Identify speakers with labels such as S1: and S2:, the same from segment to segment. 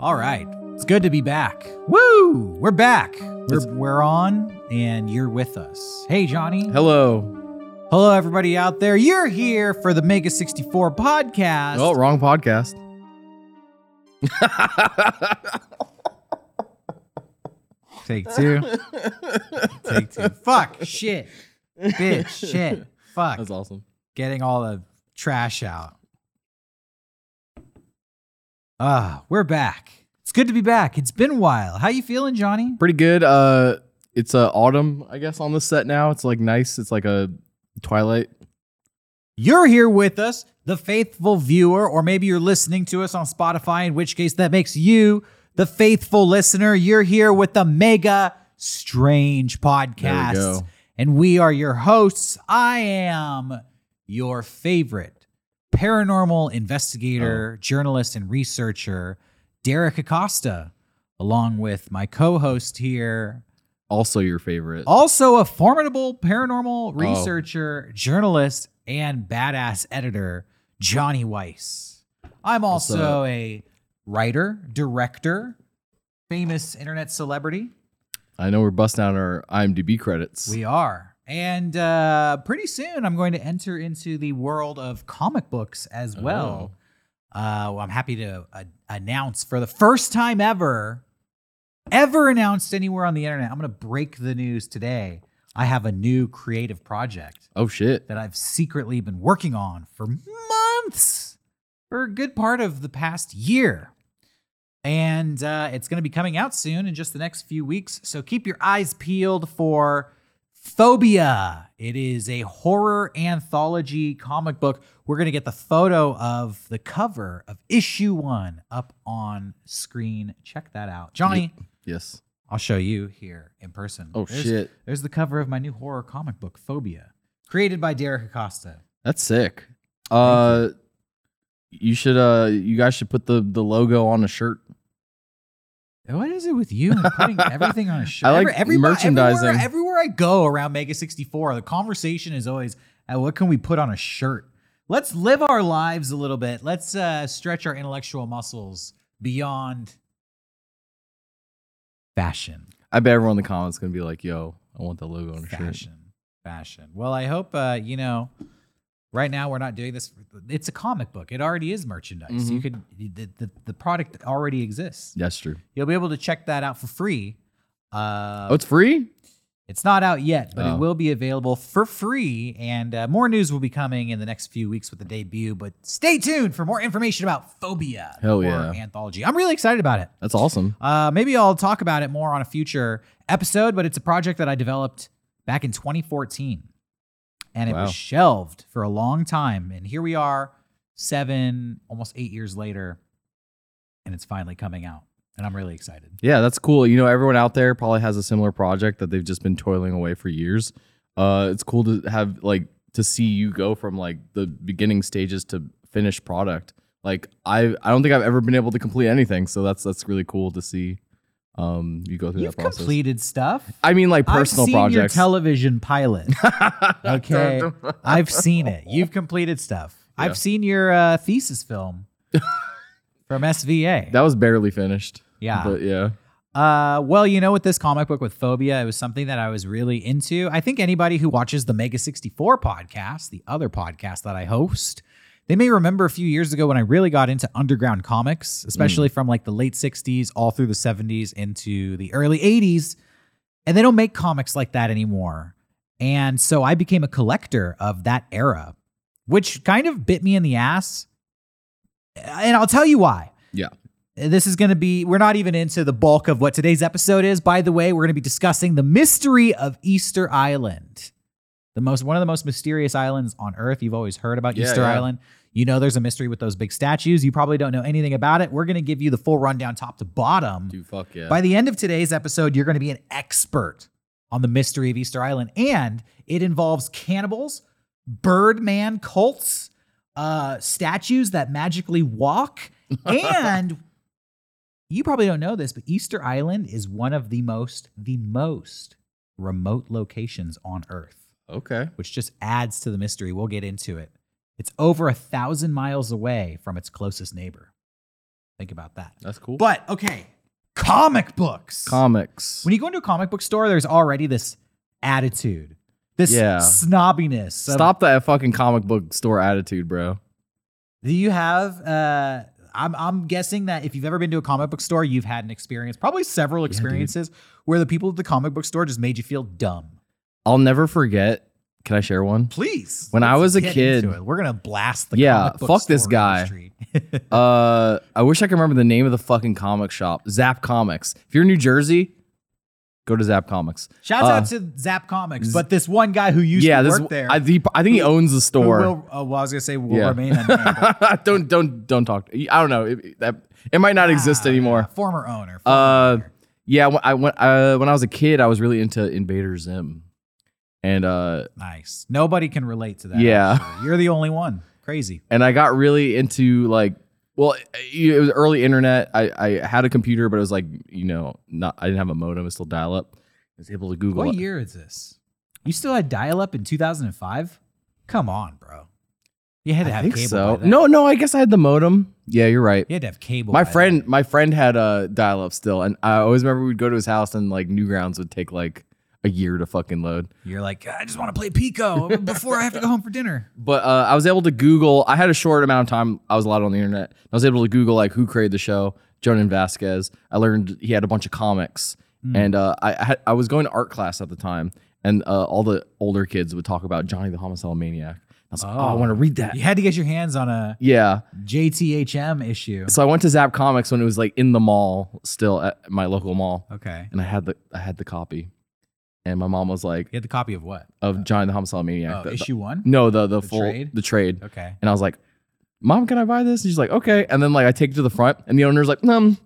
S1: All right. It's good to be back. Woo! We're back. We're, we're on, and you're with us. Hey, Johnny.
S2: Hello.
S1: Hello, everybody out there. You're here for the Mega 64 podcast.
S2: Oh, wrong podcast.
S1: Take two. Take two. Fuck. Shit. Bitch. Shit. Fuck.
S2: That's awesome.
S1: Getting all the trash out. Ah, we're back. It's good to be back. It's been a while. How you feeling, Johnny?
S2: Pretty good. Uh, it's uh, autumn, I guess, on the set now. It's like nice. It's like a twilight.
S1: You're here with us, the faithful viewer, or maybe you're listening to us on Spotify, in which case that makes you the faithful listener. You're here with the Mega Strange podcast.
S2: go.
S1: And we are your hosts. I am your favorite paranormal investigator, oh. journalist, and researcher, Derek Acosta, along with my co host here,
S2: Also your favorite.
S1: also a formidable paranormal oh. researcher, journalist, and badass editor, Johnny Weiss. I'm also a writer, director, famous internet celebrity.
S2: I know we're busting out our IMDb credits.
S1: We are. And uh, pretty soon, I'm going to enter into the world of comic books as well. Uh, well, I'm happy to uh, announce for the first time ever, ever announced anywhere on the internet. I'm going to break the news today. I have a new creative project
S2: oh shit.
S1: that I've secretly been working on for months, for a good part of the past year. And uh, it's going to be coming out soon in just the next few weeks. So keep your eyes peeled for Phobia. It is a horror anthology comic book. We're going to get the photo of the cover of issue one up on screen. Check that out. Johnny,
S2: Yes.
S1: I'll show you here in person.
S2: Oh
S1: There's-
S2: shit.
S1: There's the cover of my new horror comic book, Phobia, created by Derek Acosta.
S2: That's sick. Uh, you should. Uh, you guys should put the the logo on a shirt.
S1: What is it with you and putting everything on a shirt?
S2: I like
S1: Every-
S2: merchandising.
S1: Everywhere, everywhere I go around Mega 64, the conversation is always, uh, what can we put on a shirt? Let's live our lives a little bit. Let's uh, stretch our intellectual muscles beyond fashion.
S2: I bet everyone in the comments is gonna be like, "Yo, I want the logo on a shirt."
S1: Fashion. Fashion. Well, I hope, uh, you know, right now we're not doing this. It's a comic book. It already is merchandise. You
S2: Mhm.
S1: could, the, the, the product already exists.
S2: That's true.
S1: You'll be able to check that out for free. Uh,
S2: Oh, it's free.
S1: It's not out yet, but
S2: Oh.
S1: it will be available for free. And uh, more news will be coming in the next few weeks with the debut. But stay tuned for more information about Phobia.
S2: Hell yeah.
S1: Anthology. I'm really excited about it.
S2: That's awesome.
S1: Uh, maybe I'll talk about it more on a future episode, but it's a project that I developed back in 2014. And it
S2: Wow.
S1: was shelved for a long time. And here we are, seven, almost eight years later, and it's finally coming out. And I'm really excited.
S2: Yeah, that's cool. You know, everyone out there probably has a similar project that they've just been toiling away for years. Uh, it's cool to have like to see you go from like the beginning stages to finished product. Like I, I don't think I've ever been able to complete anything, so that's that's really cool to see. Um, you go through
S1: You've
S2: that process.
S1: completed stuff.
S2: I mean, like personal
S1: I've seen
S2: projects.
S1: your television pilot. Okay, I've seen it. You've completed stuff.
S2: Yeah.
S1: I've seen your uh, thesis film from SVA.
S2: that was barely finished.
S1: Yeah.
S2: but yeah,
S1: Uh, well, you know, with this comic book with Phobia, it was something that I was really into. I think anybody who watches the Mega 64 podcast, the other podcast that I host, they may remember a few years ago when I really got into underground comics, especially from like the late 60s all through the 70s into the early 80s. And they don't make comics like that anymore. And so I became a collector of that era, which kind of bit me in the ass. And I'll tell you why.
S2: Yeah.
S1: This is going to be, we're not even into the bulk of what today's episode is. By the way, we're going to be discussing the mystery of Easter Island. The most, one of the most mysterious islands on earth. You've always heard about
S2: Yeah,
S1: Easter
S2: yeah.
S1: Island. You know there's a mystery with those big statues. You probably don't know anything about it. We're going to give you the full rundown top to bottom.
S2: dude, fuck yeah.
S1: By the end of today's episode, you're going to be an expert on the mystery of Easter Island, and it involves cannibals, Birdman cults, uh, statues that magically walk, and you probably don't know this, but Easter Island is one of the most the most remote locations on Earth,
S2: okay,
S1: which just adds to the mystery. We'll get into it. It's over a thousand miles away from its closest neighbor. Think about that.
S2: That's cool.
S1: But okay, comic books.
S2: comics.
S1: when you go into a comic book store, there's already this attitude, this
S2: Yeah.
S1: snobbiness. of-
S2: Stop that fucking comic book store attitude, bro.
S1: Do you have? Uh, I'm I'm guessing that if you've ever been to a comic book store, you've had an experience, probably several experiences, where the people at the comic book store just made you feel dumb.
S2: I'll never forget. Can I share one?
S1: Please.
S2: When I was a kid-
S1: we're gonna blast the
S2: Yeah,
S1: comic book
S2: fuck this guy. Uh, I wish I could remember the name of the fucking comic shop. Zap Comics. If you're in New Jersey, go to Zap Comics.
S1: Shouts
S2: Uh,
S1: out to Zap Comics, but this one guy who used
S2: yeah,
S1: to work there,
S2: I, think- I think he owns the store.
S1: will, uh, well, I was gonna say will
S2: Yeah.
S1: remain unnamed.
S2: don't don't don't talk. I don't know. It, that it might not exist
S1: Ah,
S2: anymore.
S1: Former owner. former
S2: Uh,
S1: owner.
S2: yeah. When I uh, when I was a kid, I was really into Invader Zim, and uh,
S1: nice. Nobody can relate to that.
S2: Yeah.
S1: actually. you're the only one. Crazy.
S2: and I got really into like. Well, it was early internet. I, I had a computer, but it was like you know, not I didn't have a modem. It was still dial up. I was able to Google.
S1: What
S2: it.
S1: year is this? You still had dial up in 2005? Come on, bro. You had to
S2: I
S1: have
S2: think
S1: cable.
S2: so. No, no. I guess I had the modem. Yeah, you're right.
S1: you had to have cable.
S2: my friend,
S1: then.
S2: my friend had uh, a dial up still, and I always remember we'd go to his house, and like Newgrounds would take like a year to fucking load.
S1: You're like, I just want to play Pico before I have to go home for dinner.
S2: But uh, I was able to Google. I had a short amount of time. I was allowed on the internet. I was able to Google like who created the show, Jhonen Vasquez. I learned he had a bunch of comics, and uh, I I, had, I was going to art class at the time, and uh, all the older kids would talk about Johnny the Homicidal Maniac. I was like, oh, I
S1: Oh.
S2: want to read that.
S1: You had to get your hands on a
S2: Yeah.
S1: JTHM issue.
S2: So I went to Zap Comics when it was like in the mall, still at my local mall,
S1: Okay.
S2: and I had the I had the copy, and my mom was like,
S1: You had the copy of what?
S2: of Johnny the Homicidal Maniac.
S1: Oh,
S2: The-
S1: issue one?
S2: no, the the,
S1: The
S2: full
S1: trade?
S2: the trade.
S1: Okay.
S2: And I was like, Mom, can I buy this? And she's like, okay. And then like I take it to the front, and the owner's like, um,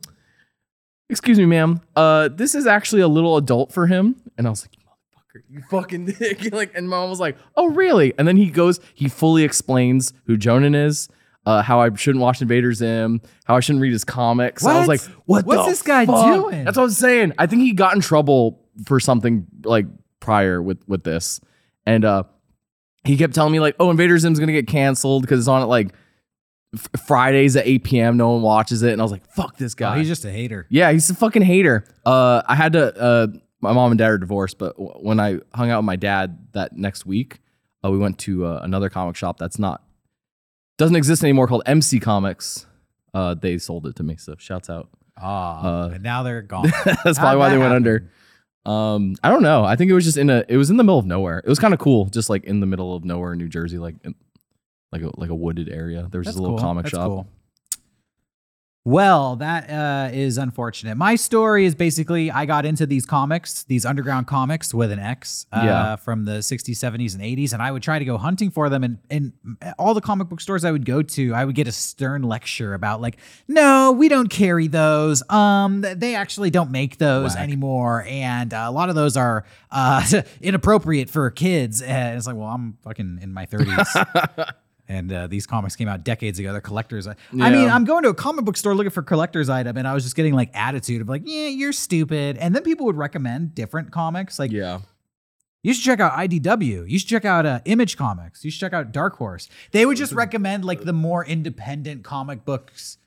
S2: excuse me, ma'am. Uh, this is actually a little adult for him. And I was like, motherfucker, you fucking dick. like, and mom was like, oh, really? And then he goes, he fully explains who Jhonen is. Uh, how I shouldn't watch Invader Zim, how I shouldn't read his comics. I was
S1: What?
S2: like, "What?
S1: What's
S2: the
S1: this guy
S2: fuck?"
S1: doing?
S2: That's what I'm saying. I think he got in trouble for something like prior with with this, and uh, he kept telling me like, "Oh, Invader Zim's gonna get canceled because it's on at like f- Fridays at 8 p.m. No one watches it." And I was like, "Fuck this
S1: Oh,
S2: guy."
S1: he's just a hater.
S2: yeah, he's a fucking hater. Uh, I had to. Uh, my mom and dad are divorced, but w- when I hung out with my dad that next week, uh, we went to uh, another comic shop that's not doesn't exist anymore called MC Comics. Uh, they sold it to me, so shouts out.
S1: Ah,
S2: Uh,
S1: and now they're gone.
S2: That's
S1: How'd
S2: probably why
S1: that
S2: they went
S1: happen?
S2: under. Um, I don't know. I think it was just in a. It was in the middle of nowhere. It was kind of cool, just like in the middle of nowhere in New Jersey, like in, like a like a wooded area. There was
S1: That's
S2: just a little
S1: cool.
S2: comic
S1: That's
S2: shop.
S1: cool. Well, that uh, is unfortunate. My story is basically I got into these comics, these underground comics with an X, uh,
S2: Yeah.
S1: from the 60s, 70s, and 80s, and I would try to go hunting for them. And, and all the comic book stores I would go to, I would get a stern lecture about like, no, we don't carry those. Um, they actually don't make those
S2: Whack.
S1: anymore, and uh, a lot of those are uh, inappropriate for kids. And it's like, well, I'm fucking in my 30s. And uh, these comics came out decades ago. They're collectors. I I mean, I'm going to a comic book store looking for collector's item, and I was just getting like attitude of like, yeah, you're stupid. And then people would recommend different comics. Like,
S2: Yeah.
S1: you should check out IDW. You should check out uh, Image Comics. You should check out Dark Horse. They would just recommend like the more independent comic books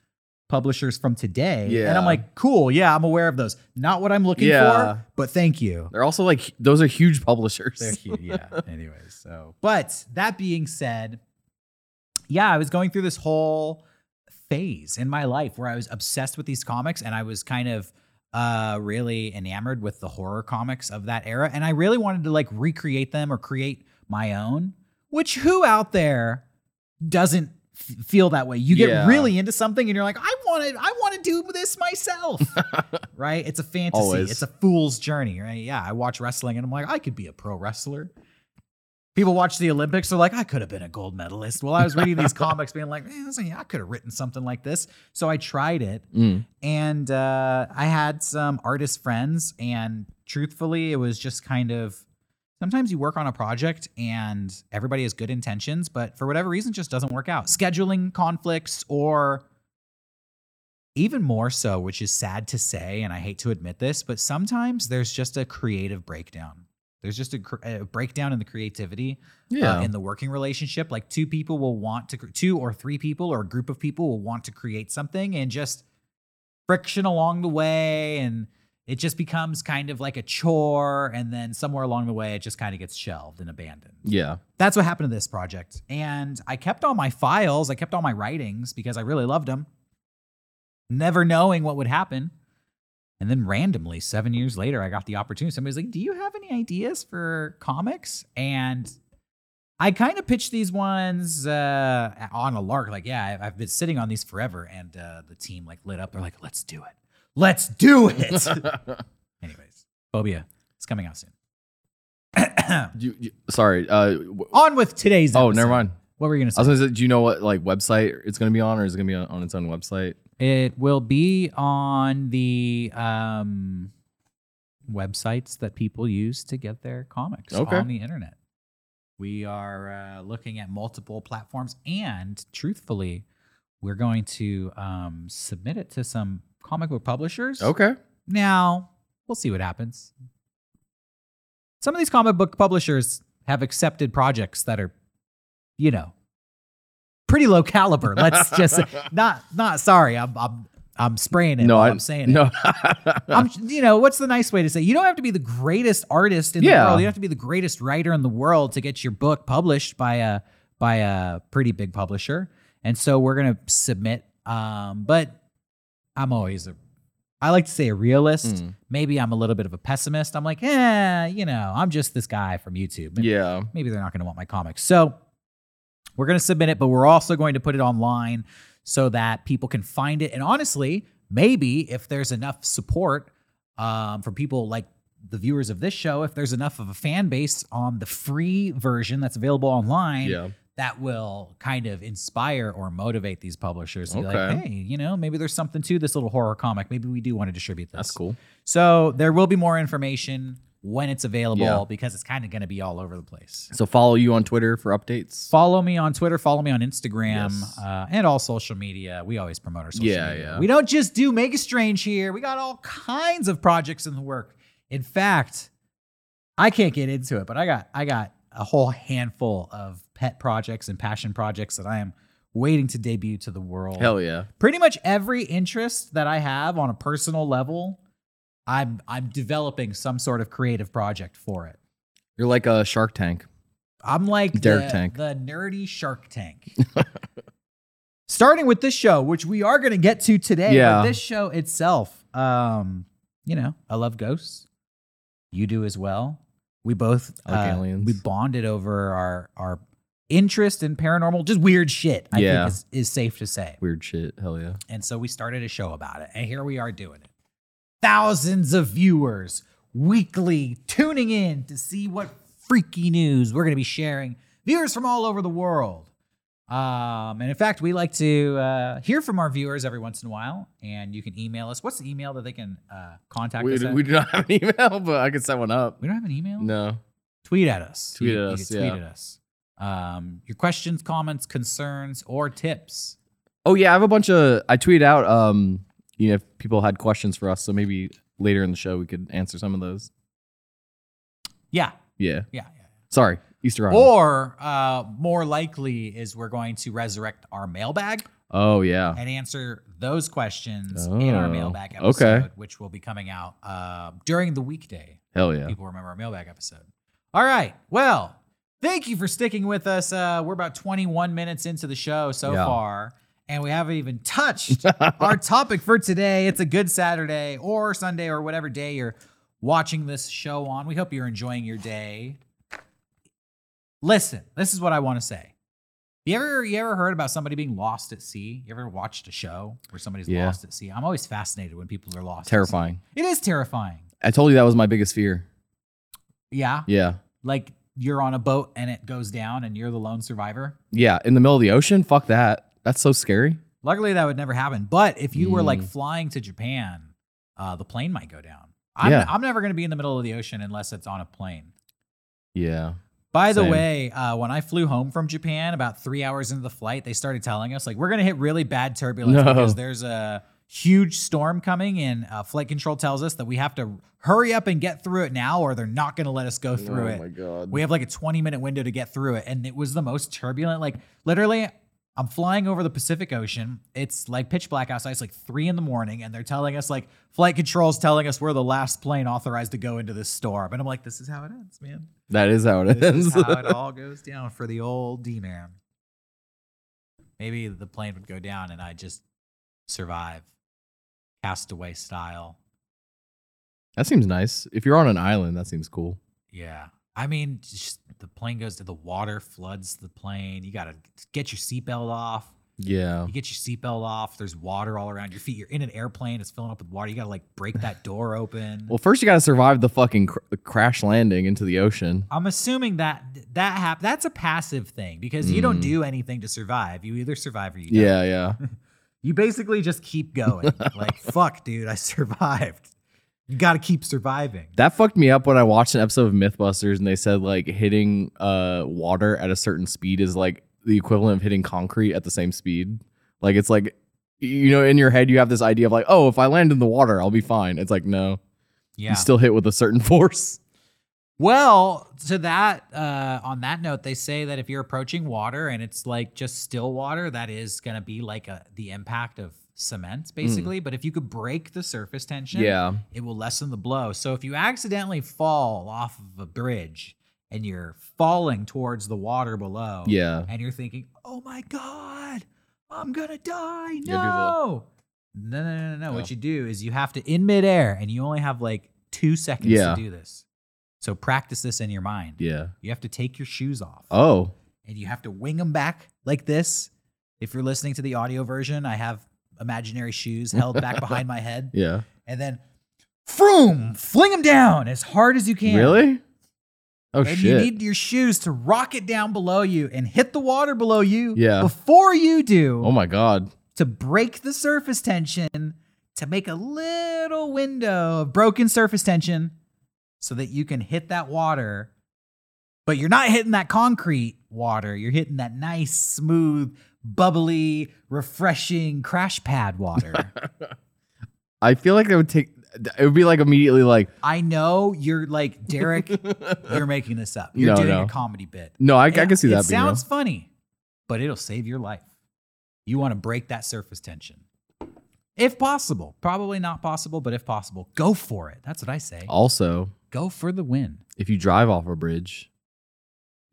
S1: publishers from today. Yeah. And I'm like, cool. Yeah, I'm aware of those. Not what I'm looking
S2: Yeah.
S1: for, but thank you.
S2: They're also like those are huge publishers.
S1: They're cute, yeah. Anyways, so but that being said, yeah, I was going through this whole phase in my life where I was obsessed with these comics and I was kind of uh really enamored with the horror comics of that era and I really wanted to like recreate them or create my own, which who out there doesn't f- feel that way. You get
S2: Yeah.
S1: really into something and you're like, I want to I want to do this myself. right? It's a fantasy.
S2: Always.
S1: It's a fool's journey, right? Yeah, I watch wrestling and I'm like, I could be a pro wrestler. People watch the Olympics, they're like, I could have been a gold medalist. Well, I was reading these comics being like, man, this- I could have written something like this. So I tried it
S2: Mm.
S1: and uh, I had some artist friends, and truthfully, it was just kind of sometimes you work on a project and everybody has good intentions, but for whatever reason, just doesn't work out. Scheduling conflicts, or even more so, which is sad to say, and I hate to admit this, but sometimes there's just a creative breakdown. There's just a, a breakdown in the creativity
S2: Yeah.
S1: uh, in the working relationship. Like two people will want to, two or three people or a group of people will want to create something, and just friction along the way and it just becomes kind of like a chore and then somewhere along the way it just kind of gets shelved and abandoned.
S2: Yeah.
S1: That's what happened to this project. And I kept all my files, I kept all my writings because I really loved them, never knowing what would happen. And then randomly, seven years later, I got the opportunity. Somebody's like, Do you have any ideas for comics? And I kind of pitched these ones uh, on a lark. Like, yeah, I've- been sitting on these forever. And uh, the team like lit up. They're like, Let's do it. Let's do it. Anyways, Phobia. It's coming out soon.
S2: you, you- sorry. Uh, w-
S1: on with today's
S2: oh,
S1: episode.
S2: never mind.
S1: What were you going to say?
S2: I was gonna say, do you know what like website it's gonna be on, or is it gonna be on, on its own website?
S1: It will be on the um, websites that people use to get their comics
S2: Okay.
S1: on the internet. We are uh, looking at multiple platforms, and truthfully, we're going to um, submit it to some comic book publishers.
S2: Okay.
S1: Now, we'll see what happens. Some of these comic book publishers have accepted projects that are, you know, pretty low caliber. Let's just not not sorry. I'm I'm I'm spraying it.
S2: no, I,
S1: I'm saying it.
S2: no.
S1: I'm, you know, what's the nice way to say? You don't have to be the greatest artist in the world. You don't have to be the greatest writer in the world to get your book published by a by a pretty big publisher. And so we're gonna submit. Um, but I'm always a I like to say a realist.
S2: Mm.
S1: Maybe I'm a little bit of a pessimist. I'm like, eh, you know, I'm just this guy from YouTube.
S2: yeah.
S1: maybe they're not going to want my comics. So we're going to submit it, but we're also going to put it online so that people can find it. And honestly, maybe if there's enough support um, from people like the viewers of this show, if there's enough of a fan base on the free version that's available online,
S2: Yeah.
S1: that will kind of inspire or motivate these publishers to be like, hey, you know, maybe there's something to this little horror comic. Maybe we do want to distribute this.
S2: That's cool.
S1: So there will be more information when it's available
S2: Yeah.
S1: because it's kind of going to be all over the place.
S2: So follow you on Twitter for updates.
S1: Follow me on Twitter, follow me on Instagram,
S2: Yes.
S1: uh, and all social media. We always promote our social
S2: Yeah,
S1: media.
S2: yeah.
S1: We don't just do Make Mega Strange here. We got all kinds of projects in the work. In fact, I can't get into it, but I got I got a whole handful of pet projects and passion projects that I am waiting to debut to the world.
S2: Hell yeah.
S1: Pretty much every interest that I have on a personal level, I'm I'm developing some sort of creative project for it.
S2: You're like a Shark Tank.
S1: I'm like
S2: Derek
S1: the,
S2: Tank.
S1: the nerdy Shark Tank. Starting with this show, which we are going to get to today.
S2: Yeah.
S1: But this show itself, um, you know, I love ghosts. You do as well. We both
S2: I like
S1: uh,
S2: aliens.
S1: We bonded over our our interest in paranormal, just weird shit. I
S2: Yeah.
S1: think is, is safe to say.
S2: Weird shit. Hell yeah.
S1: And so we started a show about it. And here we are doing it. Thousands of viewers weekly tuning in to see what freaky news we're going to be sharing. Viewers from all over the world. Um, and in fact, we like to uh, hear from our viewers every once in a while. And you can email us. What's the email that they can uh, contact
S2: We,
S1: us at?
S2: we do not have an email, but I could set one up.
S1: We don't have an email?
S2: No.
S1: Tweet at us.
S2: Tweet
S1: You-
S2: at
S1: you
S2: us,
S1: Tweet
S2: yeah.
S1: at us. Um, your questions, comments, concerns, or tips.
S2: Oh yeah, I have a bunch of. I tweeted out. Um, you know, if people had questions for us, so maybe later in the show we could answer some of those.
S1: Yeah.
S2: Yeah.
S1: Yeah. yeah.
S2: Sorry, Easter Island.
S1: Or uh, more likely is we're going to resurrect our mailbag
S2: oh yeah.
S1: and answer those questions in our
S2: Oh,
S1: mailbag
S2: okay.
S1: episode, which will be coming out uh, during the weekday.
S2: Hell yeah.
S1: People remember our mailbag episode. All right. Well, thank you for sticking with us. Uh, we're about 21 minutes into the show so
S2: Yeah.
S1: far, and we haven't even touched our topic for today. It's a good Saturday or Sunday or whatever day you're watching this show on. We hope you're enjoying your day. Listen, this is what I want to say. You ever you ever heard about somebody being lost at sea? You ever watched a show where somebody's
S2: Yeah.
S1: lost at sea? I'm always fascinated when people are lost.
S2: Terrifying.
S1: It is terrifying.
S2: I told you that was my biggest fear.
S1: Yeah.
S2: Yeah.
S1: Like you're on a boat and it goes down and you're the lone survivor.
S2: Yeah. In the middle of the ocean. Fuck that. That's so scary.
S1: Luckily, that would never happen. But if you were like
S2: Mm.
S1: flying to Japan, uh, the plane might go down. I'm,
S2: Yeah.
S1: I'm never going to be in the middle of the ocean unless it's on a plane.
S2: Yeah.
S1: By the
S2: Same.
S1: way, uh, when I flew home from Japan, about three hours into the flight, they started telling us like we're going to hit really bad turbulence
S2: No.
S1: because there's a huge storm coming, and uh, flight control tells us that we have to hurry up and get through it now, or they're not going to let us go through
S2: oh
S1: it.
S2: my god.
S1: We have like a 20 minute window to get through it. And it was the most turbulent. Like literally, I'm flying over the Pacific Ocean. It's like pitch black outside. It's like three in the morning, and they're telling us like flight controls telling us we're the last plane authorized to go into this storm. And I'm like, this is how it ends, man.
S2: That is how it
S1: This
S2: ends.
S1: is how it all goes down for the old D man. Maybe the plane would go down and I just survive, castaway style.
S2: that seems nice. If you're on an island, that seems cool.
S1: Yeah. I mean, just the plane goes to the water, floods the plane. You got to get your seatbelt off.
S2: Yeah.
S1: You get your seatbelt off. There's water all around your feet. You're in an airplane. It's filling up with water. You got to like break that door open.
S2: Well, first you got to survive the fucking cr- crash landing into the ocean.
S1: I'm assuming that that hap- that's a passive thing because you don't
S2: Mm.
S1: do anything to survive. You either survive or you don't.
S2: Yeah, yeah.
S1: You basically just keep going. like, fuck, dude, I survived. You got to keep surviving.
S2: That fucked me up when I watched an episode of Mythbusters and they said like hitting uh water at a certain speed is like the equivalent of hitting concrete at the same speed. Like it's like you know in your head you have this idea of like oh if I land in the water I'll be fine. It's like no,
S1: Yeah.
S2: you still hit with a certain force.
S1: well, to that, uh, on that note, they say that if you're approaching water and it's like just still water, that is going to be like a, the impact of cement, hmm. basically. But if you could break the surface tension,
S2: Yeah.
S1: it will lessen the blow. So if you accidentally fall off of a bridge and you're falling towards the water below,
S2: Yeah.
S1: and you're thinking, "Oh my god, I'm gonna die!" No, no, no, no, no, no.
S2: Oh.
S1: What you do is you have to in midair, and you only have like two seconds
S2: Yeah.
S1: to do this. So practice this in your mind.
S2: Yeah.
S1: You have to take your shoes off,
S2: Oh.
S1: and you have to wing them back like this. If you're listening to the audio version, I have imaginary shoes held back behind my head,
S2: Yeah.
S1: and then, vroom, fling them down as hard as you can.
S2: Really? Oh shit.
S1: and
S2: shit.
S1: you need your shoes to rocket down below you and hit the water below you
S2: Yeah.
S1: before you do
S2: oh my god.
S1: to break the surface tension to make a little window of broken surface tension so that you can hit that water but you're not hitting that concrete water you're hitting that nice smooth bubbly refreshing crash pad water
S2: I feel like that would take it would be like immediately like
S1: i know you're like derek you're making this up you're
S2: No,
S1: doing
S2: no.
S1: a comedy bit
S2: no, I, I can see
S1: it
S2: that being real.
S1: sounds funny, but it'll save your life. You want to break that surface tension. If possible. Probably not possible, but if possible, go for it. That's what I say.
S2: Also,
S1: Go for the win.
S2: if you drive off a bridge,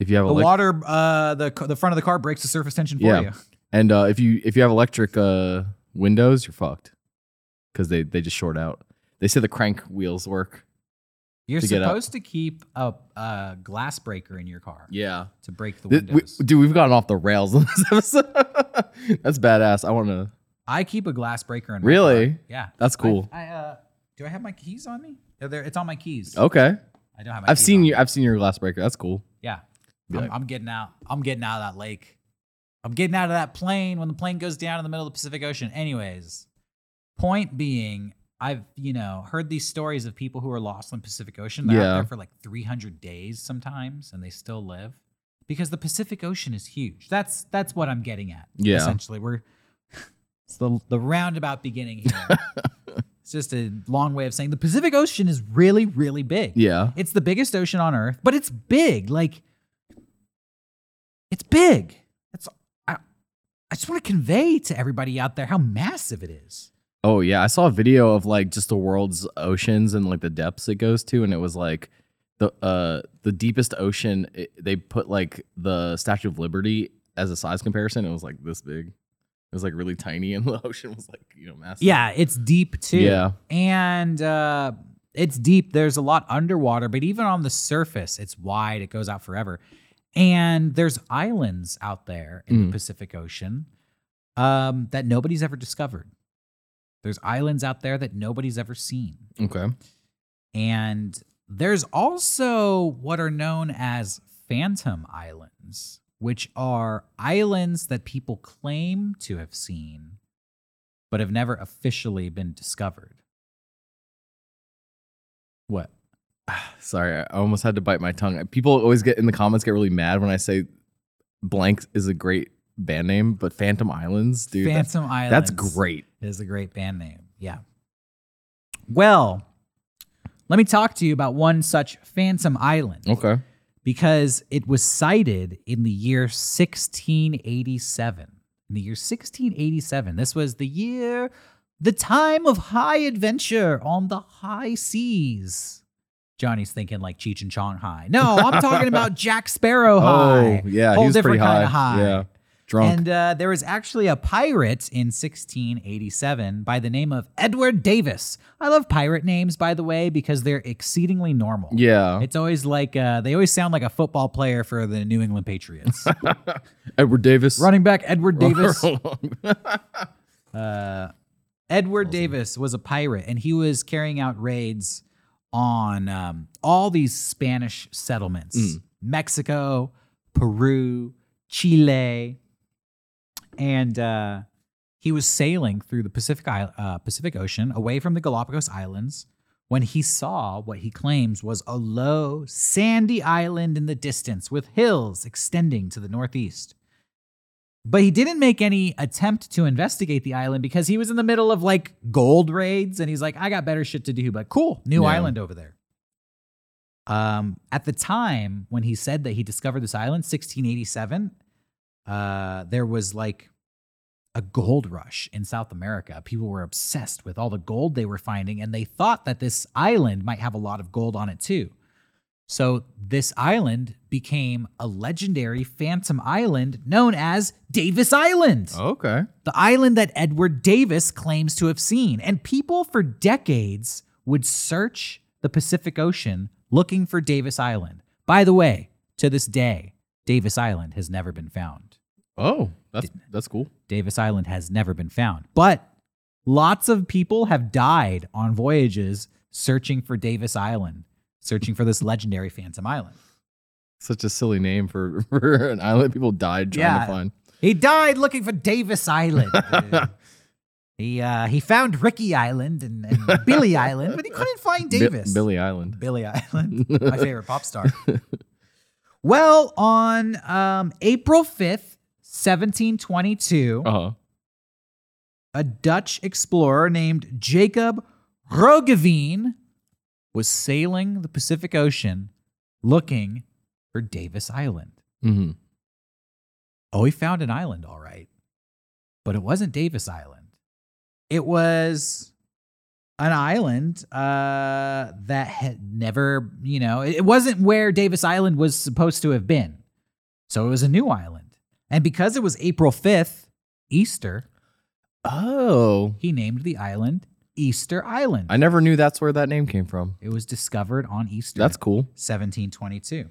S2: if you have
S1: The
S2: elec-
S1: water, uh, the the front of the car breaks the surface tension for
S2: Yeah.
S1: you.
S2: and uh, if you if you have electric uh, windows, you're fucked because they they just short out. They say the crank wheels work.
S1: You're
S2: To
S1: supposed to keep a, a glass breaker in your car
S2: Yeah,
S1: to break the
S2: Th- we-
S1: windows.
S2: dude, we've gotten off the rails on this episode. That's badass. I want to.
S1: I keep a glass breaker in my
S2: Really?
S1: Yeah.
S2: That's cool.
S1: I, I uh, do I have my keys on me? They're there. It's on my keys.
S2: Okay,
S1: I don't have my
S2: I've seen you.
S1: me.
S2: I've seen your glass breaker. That's cool.
S1: Yeah. I'm,
S2: like-
S1: I'm getting out. I'm getting out of that lake. I'm getting out of that plane when the plane goes down in the middle of the Pacific Ocean. Anyways, point being, I've, you know, heard these stories of people who are lost in the Pacific Ocean. They're out
S2: Yeah.
S1: there for like 300 days sometimes and they still live because the Pacific Ocean is huge. That's that's what I'm getting at.
S2: Yeah.
S1: Essentially, we're it's the the roundabout beginning here. it's just a long way of saying the Pacific Ocean is really really big.
S2: Yeah,
S1: It's the biggest ocean on Earth, but it's big. Like, it's big. That's I, I just want to convey to everybody out there how massive it is.
S2: Oh yeah, I saw a video of like just the world's oceans and like the depths it goes to, and it was like the uh the deepest ocean. It, they put like the Statue of Liberty as a size comparison. It was like this big. It was like really tiny, and the ocean was like you know massive.
S1: Yeah, it's deep too.
S2: Yeah.
S1: and uh, it's deep. There's a lot underwater, but even on the surface, it's wide. It goes out forever. And there's islands out there in
S2: Mm.
S1: the Pacific Ocean um, that nobody's ever discovered. There's islands out there that nobody's ever seen.
S2: Okay.
S1: And there's also what are known as phantom islands, which are islands that people claim to have seen, but have never officially been discovered. What?
S2: Sorry, I almost had to bite my tongue. People always get in the comments get really mad when I say blank is a great band name, but Phantom Islands, dude. that's-
S1: phantom islands.
S2: that's great.
S1: is a great band name. Yeah. Well, let me talk to you about one such phantom island.
S2: Okay.
S1: because it was sighted in the year 1687. in the year 1687. This was the year, the time of high adventure on the high seas. Johnny's thinking like Cheech and Chong High. No, I'm talking about Jack Sparrow High.
S2: Oh, yeah,
S1: Whole different
S2: pretty high.
S1: kind of high.
S2: Yeah, drunk.
S1: And uh, there was actually a pirate in 1687 by the name of Edward Davis. I love pirate names, by the way, because they're exceedingly normal.
S2: yeah,
S1: It's always like uh, they always sound like a football player for the New England Patriots.
S2: Edward Davis.
S1: Running back Edward Davis. Uh, Edward Davis was a pirate, and he was carrying out raids on um, all these Spanish settlements:
S2: Mm.
S1: Mexico, Peru, Chile, and uh, he was sailing through the Pacific uh, Pacific Ocean away from the Galapagos Islands when he saw what he claims was a low, sandy island in the distance with hills extending to the northeast. But he didn't make any attempt to investigate the island because he was in the middle of like gold raids and he's like, I got better shit to do, but cool, new
S2: Yeah.
S1: island over there. Um, at the time when he said that he discovered this island, 1687, uh, there was like a gold rush in South America. People were obsessed with all the gold they were finding, and they thought that this island might have a lot of gold on it too. So this island became a legendary phantom island known as Davis Island
S2: okay.
S1: the island that Edward Davis claims to have seen. And people for decades would search the Pacific Ocean looking for Davis Island. By the way, to this day, Davis Island has never been found.
S2: Oh, that's that's cool.
S1: Davis Island has never been found. But lots of people have died on voyages searching for Davis Island, searching for this legendary Phantom Island.
S2: Such a silly name for, for an island people died trying
S1: Yeah.
S2: to find.
S1: He died looking for Davis Island. He uh, he found Ricky Island and, and Billy Island, but he couldn't find Davis.
S2: Billy Island.
S1: Billy Island, my favorite pop star. well, on um, April fifth, seventeen twenty-two,
S2: Uh huh.
S1: a Dutch explorer named Jacob Roggeveen was sailing the Pacific Ocean looking for Davis Island.
S2: hmm
S1: Oh, he found an island, all right. But it wasn't Davis Island. It was an island uh, that had never, you know, it wasn't where Davis Island was supposed to have been. So it was a new island. And because it was April 5th, Easter,
S2: Oh,
S1: he named the island Easter Island.
S2: I never knew that's where that name came from.
S1: it was discovered on Easter.
S2: That's cool.
S1: 1722.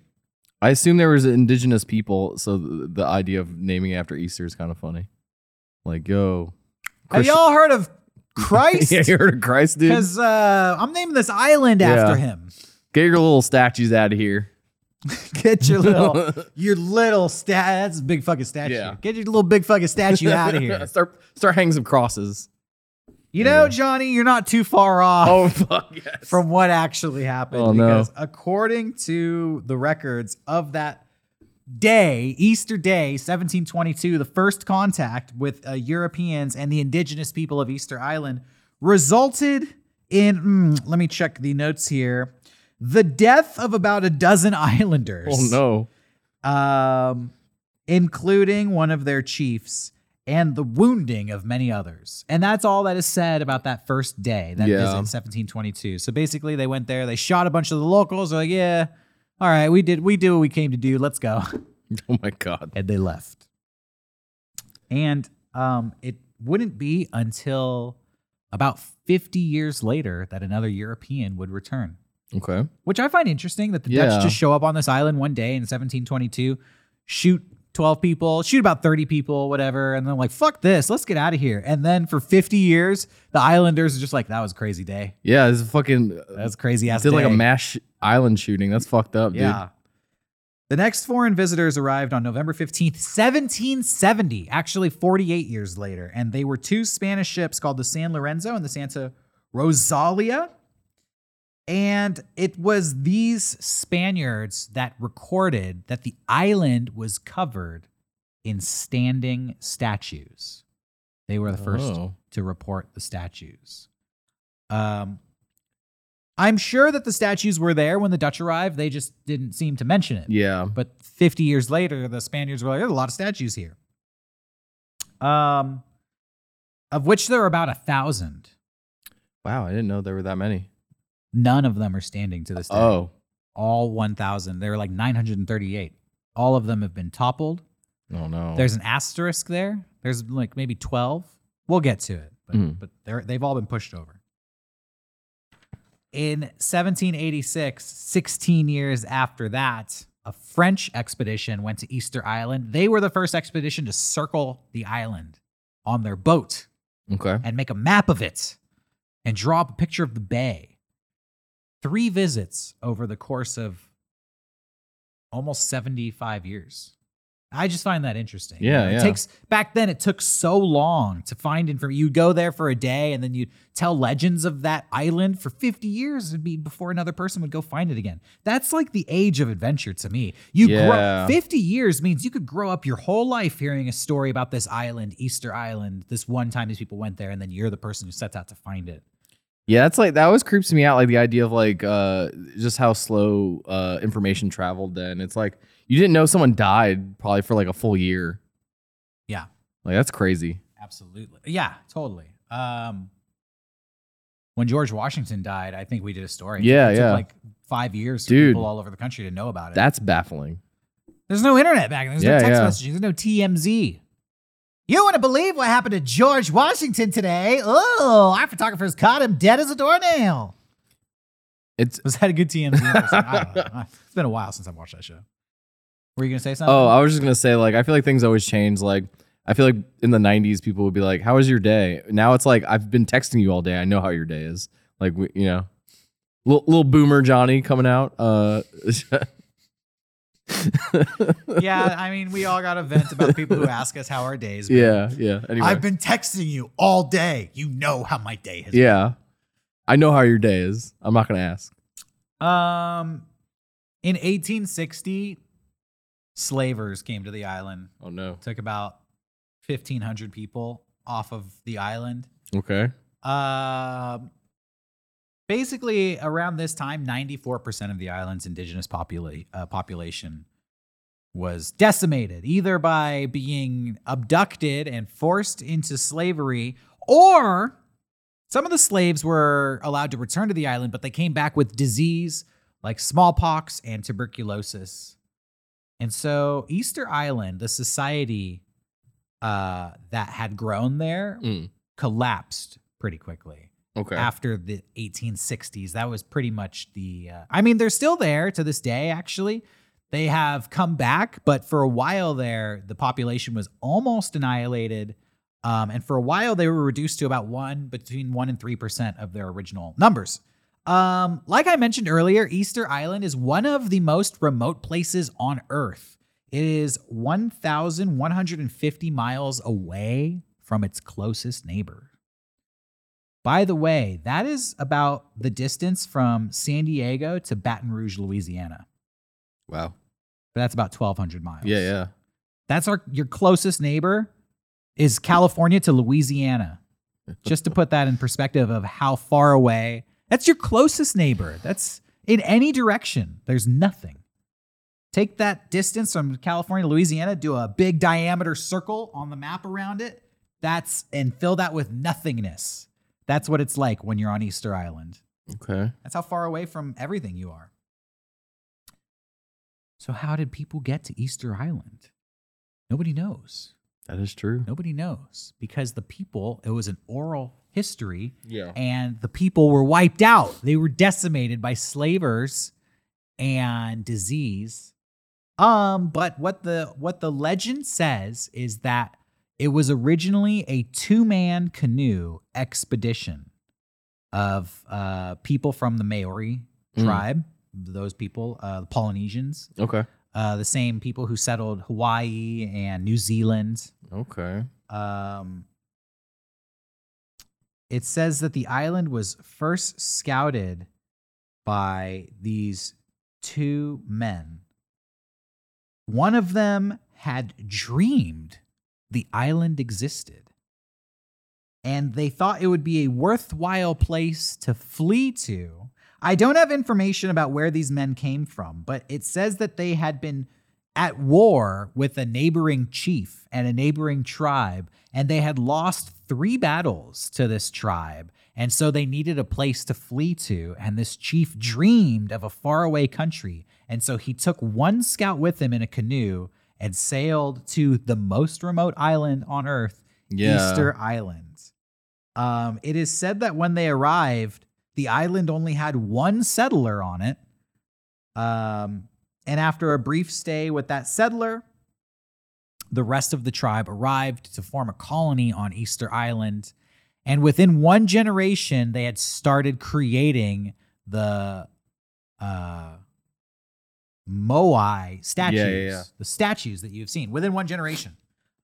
S2: I assume there was indigenous people, so the, the idea of naming after Easter is kind of funny. Like, yo,
S1: Have y'all heard of Christ?
S2: yeah, you heard of Christ, dude?
S1: Because uh, I'm naming this island after him.
S2: Get your little statues out of here.
S1: Get your little, your little stat. That's a big fucking statue.
S2: Yeah.
S1: Get your little big fucking statue out of here.
S2: start start hanging some crosses.
S1: You know,
S2: Yeah.
S1: Johnny, you're not too far off
S2: Oh fuck yes.
S1: from what actually happened.
S2: Oh, no.
S1: because according to the records of that day, Easter Day, 1722, the first contact with uh, Europeans and the indigenous people of Easter Island resulted in, mm, let me check the notes here, the death of about a dozen islanders.
S2: oh no.
S1: um, including one of their chiefs and the wounding of many others. And that's all that is said about that first day, that
S2: Yeah.
S1: visit in 1722. So basically, they went there, they shot a bunch of the locals. They're like, yeah, all right, we did, we did what we came to do. Let's go.
S2: Oh my god.
S1: And they left. And um, it wouldn't be until about 50 years later that another European would return
S2: Okay.
S1: which I find interesting that the
S2: Yeah.
S1: Dutch just show up on this island one day in 1722, shoot 12 people, shoot about 30 people, whatever, and then like, fuck this, let's get out of here. And then for 50 years, the Islanders are just like, that was a crazy day.
S2: Yeah, this is fucking.
S1: That's crazy ass
S2: did like a
S1: day."
S2: mass sh- island shooting. That's fucked up, dude.
S1: Yeah. The next foreign visitors arrived on November 15th, 1770, actually 48 years later. And they were two Spanish ships called the San Lorenzo and the Santa Rosalia. And it was these Spaniards that recorded that the island was covered in standing statues. They were the first
S2: Oh.
S1: to report the statues. Um, I'm sure that the statues were there when the Dutch arrived. They just didn't seem to mention it.
S2: Yeah.
S1: But 50 years later, the Spaniards were like, there's a lot of statues here. Um, of which there are about a thousand.
S2: Wow, I didn't know there were that many.
S1: None of them are standing to this day.
S2: Oh,
S1: All 1,000. There are like 938. All of them have been toppled.
S2: oh no.
S1: There's an asterisk there. There's like maybe 12. We'll get to it, but,
S2: Mhm.
S1: but they're, they've all been pushed over. In 1786, 16 years after that, a French expedition went to Easter Island. They were the first expedition to circle the island on their boat
S2: okay.
S1: and make a map of it and draw up a picture of the bay. Three visits over the course of almost 75 years. I just find that interesting.
S2: Yeah,
S1: It
S2: yeah.
S1: takes back then it took so long to find information. You'd go there for a day and then you'd tell legends of that island for 50 years it'd be before another person would go find it again. That's like the age of adventure to me. You
S2: Yeah.
S1: grow 50 years means you could grow up your whole life hearing a story about this island, Easter Island, this one time these people went there, and then you're the person who sets out to find it.
S2: Yeah, that's like that always creeps me out. Like the idea of like uh just how slow uh information traveled then. It's like you didn't know someone died probably for like a full year.
S1: Yeah.
S2: Like that's crazy.
S1: Absolutely. Yeah, totally. Um, when George Washington died, I think we did a story.
S2: Yeah,
S1: it took
S2: yeah.
S1: like five years for
S2: Dude.
S1: people all over the country to know about it.
S2: That's baffling.
S1: There's no internet back then. There's
S2: Yeah,
S1: no text
S2: yeah.
S1: messaging. There's no TMZ. You wouldn't believe what happened to George Washington today. Oh, our photographers caught him dead as a doornail.
S2: It's
S1: Was that a good TMZ? I don't know. It's been a while since I've watched that show. Were you gonna say something?
S2: oh, I was just gonna say like I feel like things always change. Like I feel like in the '90s people would be like, "How was your day?" Now it's like I've been texting you all day. I know how your day is. Like we, you know, little, little boomer Johnny coming out. Uh,
S1: yeah, I mean, we all got a vent about people who ask us how our days. been.
S2: yeah, yeah. Anyway,
S1: I've been texting you all day. You know how my day has
S2: yeah. I know how your day is. I'm not gonna ask.
S1: Um, in 1860, slavers came to the island.
S2: Oh no.
S1: Took about 1,500 people off of the island.
S2: Okay.
S1: Um, basically, around this time, 94% of the island's indigenous popula- uh, population was decimated, either by being abducted and forced into slavery, or some of the slaves were allowed to return to the island, but they came back with disease like smallpox and tuberculosis. And so, Easter Island, the society uh, that had grown there,
S2: Mm.
S1: collapsed pretty quickly
S2: Okay.
S1: after the 1860s. That was pretty much the. Uh, I mean, they're still there to this day. Actually, they have come back, but for a while there, the population was almost annihilated. Um, and for a while, they were reduced to about one, between one and three percent of their original numbers. Um, like I mentioned earlier, Easter Island is one of the most remote places on Earth. It is 1,150 miles away from its closest neighbor. By the way, that is about the distance from San Diego to Baton Rouge, Louisiana.
S2: wow.
S1: But that's about 1,200 miles.
S2: Yeah, yeah.
S1: That's our your closest neighbor is California to Louisiana. Just to put that in perspective of how far away. That's your closest neighbor. That's in any direction. There's nothing. Take that distance from California to Louisiana, do a big diameter circle on the map around it. That's and fill that with nothingness. That's what it's like when you're on Easter Island.
S2: Okay.
S1: That's how far away from everything you are. So, how did people get to Easter Island? Nobody knows.
S2: That is true.
S1: Nobody knows because the people, it was an oral history
S2: Yeah.
S1: and the people were wiped out. They were decimated by slavers and disease. Um, but what the what the legend says is that it was originally a two-man canoe expedition of uh, people from the Maori
S2: Mm.
S1: tribe, those people, uh, the Polynesians,
S2: Okay.
S1: uh, the same people who settled Hawaii and New Zealand.
S2: Okay.
S1: Um, it says that the island was first scouted by these two men. One of them had dreamed the island existed. And they thought it would be a worthwhile place to flee to. I don't have information about where these men came from, but it says that they had been at war with a neighboring chief and a neighboring tribe, and they had lost three battles to this tribe. And so they needed a place to flee to. And this chief dreamed of a faraway country. And so he took one scout with him in a canoe and sailed to the most remote island on earth,
S2: Yeah.
S1: Easter Island. Um, it is said that when they arrived, the island only had one settler on it. Um, and after a brief stay with that settler, the rest of the tribe arrived to form a colony on Easter Island. And within one generation, they had started creating the uh, Moai statues,
S2: Yeah, yeah, yeah.
S1: the statues that you've seen within one generation.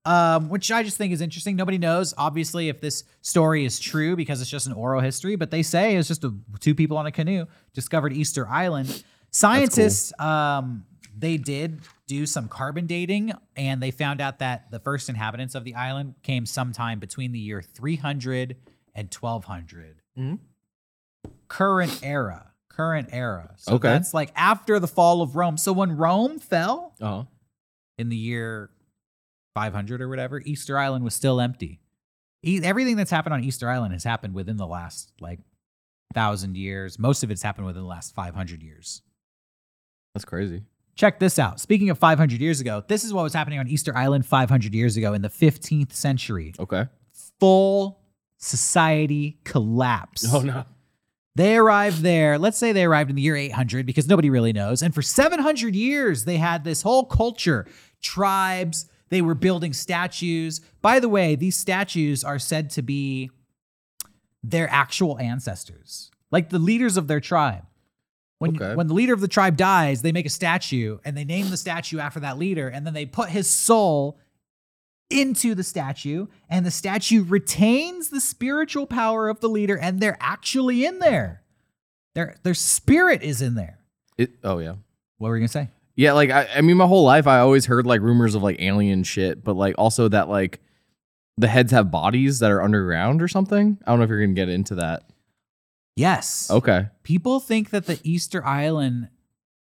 S1: Um, which I just think is interesting. Nobody knows, obviously, if this story is true because it's just an oral history, but they say it's just a, two people on a canoe discovered Easter Island. Scientists, um, they did do some carbon dating and they found out that the first inhabitants of the island came sometime between the year 300 and 1200.
S2: Mhm.
S1: Current era. Current era. So
S2: Okay.
S1: that's like after the fall of Rome. So when Rome fell,
S2: Uh-huh.
S1: in the year 500 or whatever, Easter Island was still empty. E- everything that's happened on Easter Island has happened within the last like thousand years. Most of it's happened within the last 500 years.
S2: That's crazy.
S1: Check this out. Speaking of 500 years ago, this is what was happening on Easter Island 500 years ago in the 15th century.
S2: Okay.
S1: Full society collapse.
S2: Oh no.
S1: They arrived there. Let's say they arrived in the year 800 because nobody really knows. And for 700 years, they had this whole culture, tribes. They were building statues. By the way, these statues are said to be their actual ancestors, like the leaders of their tribe. When,
S2: Okay.
S1: when the leader of the tribe dies, they make a statue and they name the statue after that leader. And then they put his soul into the statue, and the statue retains the spiritual power of the leader, and they're actually in there. Their their spirit is in there.
S2: It, oh yeah.
S1: What were you gonna say?
S2: Yeah, like I, I mean, my whole life I always heard like rumors of like alien shit, but like also that like the heads have bodies that are underground or something. I don't know if you're gonna get into that.
S1: Yes.
S2: Okay.
S1: People think that the Easter Island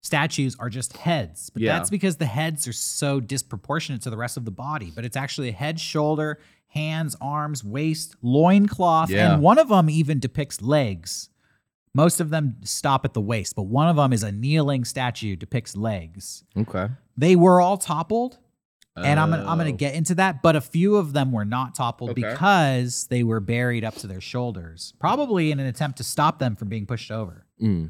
S1: statues are just heads, but
S2: Yeah.
S1: that's because the heads are so disproportionate to the rest of the body. But it's actually a head, shoulder, hands, arms, waist, loincloth,
S2: Yeah.
S1: and one of them even depicts legs. Most of them stop at the waist, but one of them is a kneeling statue depicts legs.
S2: Okay.
S1: They were all toppled, and I'm gonna, I'm gonna
S2: Oh.
S1: get into that. But a few of them were not toppled
S2: Okay.
S1: because they were buried up to their shoulders, probably in an attempt to stop them from being pushed over.
S2: Mm.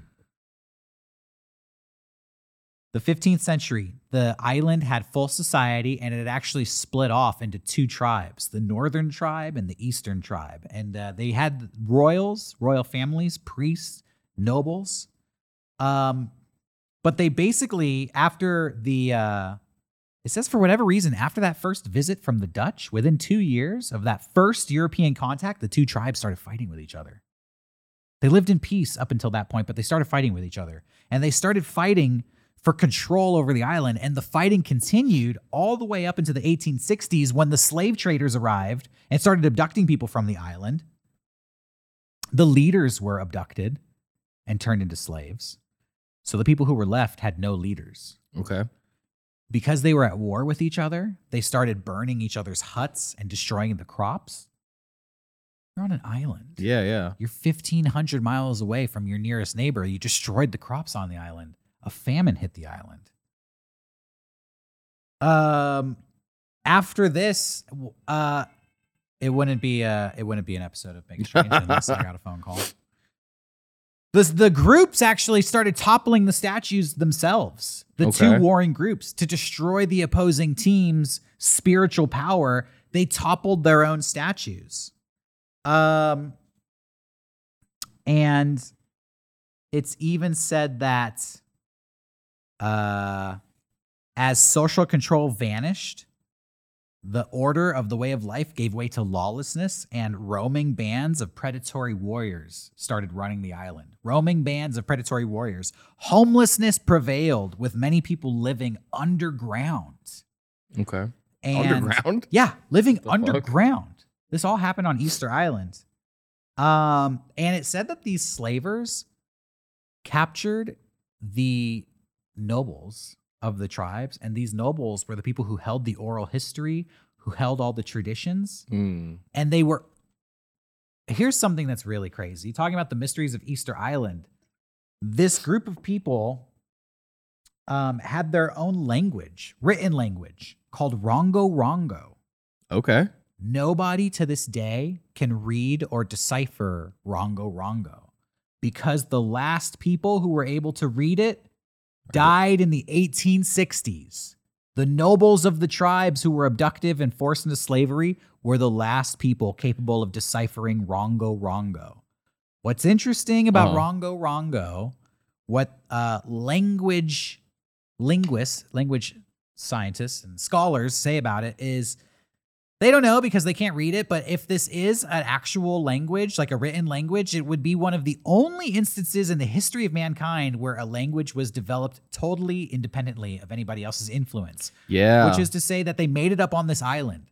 S1: The 15th century, the island had full society and it actually split off into two tribes the northern tribe and the eastern tribe. And uh, they had royals, royal families, priests, nobles. Um, but they basically, after the, uh, it says for whatever reason, after that first visit from the Dutch, within two years of that first European contact, the two tribes started fighting with each other. They lived in peace up until that point, but they started fighting with each other. And they started fighting for control over the island. And the fighting continued all the way up into the 1860s when the slave traders arrived and started abducting people from the island. The leaders were abducted and turned into slaves. So the people who were left had no leaders.
S2: Okay.
S1: Because they were at war with each other, they started burning each other's huts and destroying the crops. You're on an island.
S2: Yeah, yeah.
S1: You're 1,500 miles away from your nearest neighbor. You destroyed the crops on the island. A famine hit the island. Um, after this, uh, it wouldn't be uh, it wouldn't be an episode of Big Strange unless I got a phone call. The, the groups actually started toppling the statues themselves, the two warring groups, to destroy the opposing team's spiritual power. They toppled their own statues. Um, and it's even said that uh, as social control vanished, the order of the way of life gave way to lawlessness, and roaming bands of predatory warriors started running the island. Roaming bands of predatory warriors. Homelessness prevailed, with many people living underground.
S2: Okay.
S1: And
S2: Underground?
S1: yeah, living
S2: The fuck?
S1: underground. This all happened on Easter Island. Um, and it said that these slavers captured the nobles of the tribes, and these nobles were the people who held the oral history, who held all the traditions,
S2: Mm.
S1: and they were. Here's something that's really crazy. Talking about the mysteries of Easter Island, this group of people um, had their own language, written language called Rongo Rongo.
S2: Okay.
S1: Nobody to this day can read or decipher Rongo Rongo because the last people who were able to read it died in the 1860s. The nobles of the tribes who were abducted and forced into slavery were the last people capable of deciphering Rongo Rongo. What's interesting about
S2: Uh-huh.
S1: Rongo Rongo, what uh, language linguists, language scientists, and scholars say about it is they don't know because they can't read it. But if this is an actual language, like a written language, it would be one of the only instances in the history of mankind where a language was developed totally independently of anybody else's influence,
S2: Yeah.
S1: which is to say that they made it up on this island.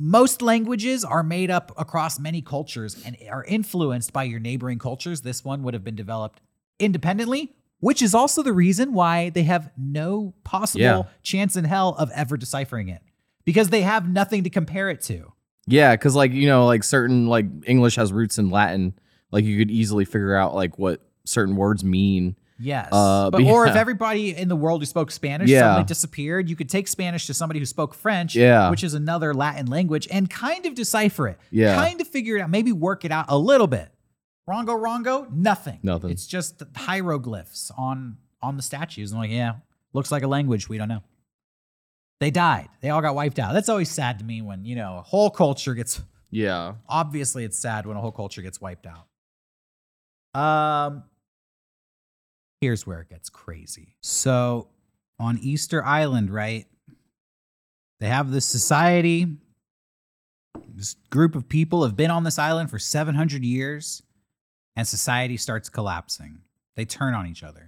S1: Most languages are made up across many cultures and are influenced by your neighboring cultures. This one would have been developed independently, which is also the reason why they have no possible
S2: Yeah.
S1: chance in hell of ever deciphering it because they have nothing to compare it to.
S2: Yeah, because like you know, like certain like English has roots in Latin. Like you could easily figure out like what certain words mean.
S1: Yes.
S2: Uh,
S1: but
S2: but
S1: or if everybody in the world who spoke Spanish
S2: Yeah.
S1: suddenly disappeared, you could take Spanish to somebody who spoke French,
S2: Yeah.
S1: which is another Latin language, and kind of decipher it.
S2: Yeah.
S1: Kind of figure it out, maybe work it out a little bit. Rongo Rongo, nothing.
S2: Nothing.
S1: It's just hieroglyphs on on the statues. I'm like, yeah, looks like a language. We don't know. They died. They all got wiped out. That's always sad to me when, you know, a whole culture gets
S2: Yeah.
S1: obviously it's sad when a whole culture gets wiped out. Um here's where it gets crazy. So on Easter Island, right? They have this society. This group of people have been on this island for 700 years and society starts collapsing. They turn on each other.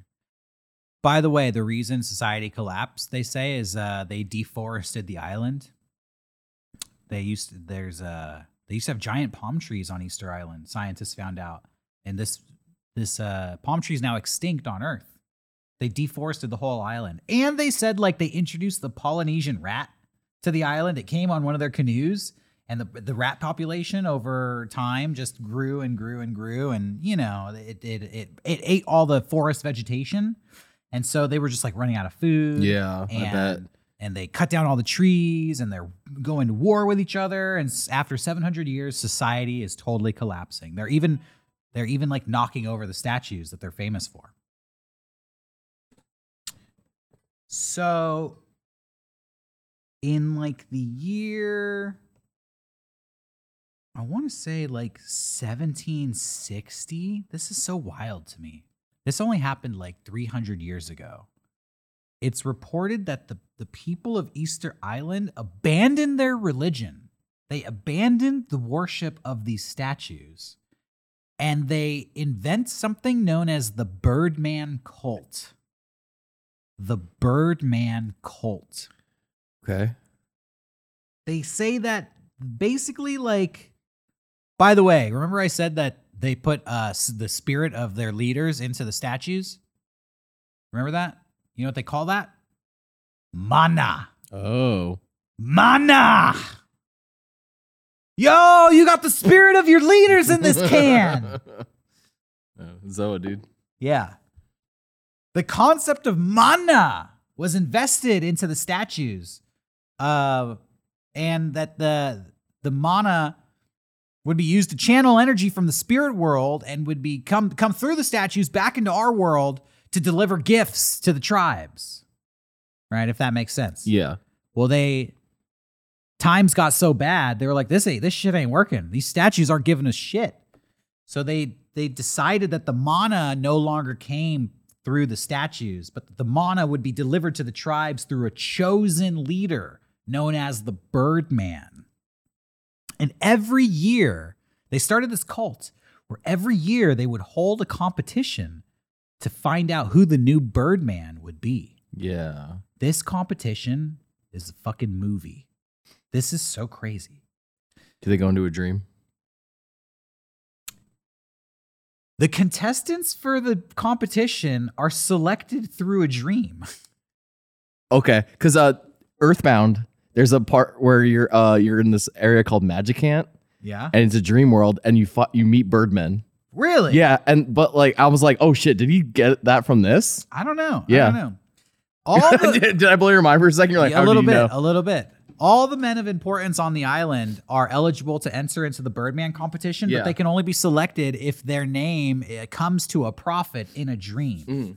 S1: By the way, the reason society collapsed, they say, is uh, they deforested the island. They used to, there's a they used to have giant palm trees on Easter Island. Scientists found out, and this this uh, palm tree is now extinct on Earth. They deforested the whole island, and they said like they introduced the Polynesian rat to the island. It came on one of their canoes, and the the rat population over time just grew and grew and grew, and you know it it it, it ate all the forest vegetation, and so they were just like running out of food
S2: Yeah. I bet.
S1: and and they cut down all the trees and they're going to war with each other and after 700 years society is totally collapsing they're even they're even like knocking over the statues that they're famous for so in like the year i want to say like 1760 this is so wild to me this only happened like 300 years ago it's reported that the, the people of Easter Island abandoned their religion. They abandoned the worship of these statues and they invent something known as the Birdman cult. The Birdman cult.
S2: Okay.
S1: They say that basically, like, by the way, remember I said that they put uh, the spirit of their leaders into the statues? Remember that? You know what they call that? Mana.
S2: Oh.
S1: Mana. Yo, you got the spirit of your leaders in this can.
S2: Uh, Zoa, dude.
S1: yeah. The concept of mana was invested into the statues. Uh, and that the the mana would be used to channel energy from the spirit world and would be come come through the statues back into our world to deliver gifts to the tribes. Right, if that makes sense.
S2: Yeah.
S1: Well, they times got so bad, they were like, "This ain't this shit ain't working. These statues aren't giving us shit." So they they decided that the mana no longer came through the statues, but the mana would be delivered to the tribes through a chosen leader known as the Birdman. And every year, they started this cult where every year they would hold a competition to find out who the new Birdman would be.
S2: Yeah.
S1: This competition is a fucking movie. This is so crazy.
S2: Do they go into a dream?
S1: The contestants for the competition are selected through a dream.
S2: Okay, because uh, Earthbound, there's a part where you're uh you're in this area called Magicant,
S1: Yeah.
S2: and it's a dream world, and you fi- you meet Birdmen.
S1: Really?
S2: Yeah, and but like I was like, oh shit, did he get that from this?
S1: I don't know.
S2: Yeah.
S1: I don't know. All the,
S2: did, did I blow your mind for a second? You're like,
S1: Yeah, a little bit,
S2: know?
S1: a little bit. All the men of importance on the island are eligible to enter into the Birdman competition,
S2: Yeah.
S1: but they can only be selected if their name uh, comes to a prophet in a dream.
S2: Mm.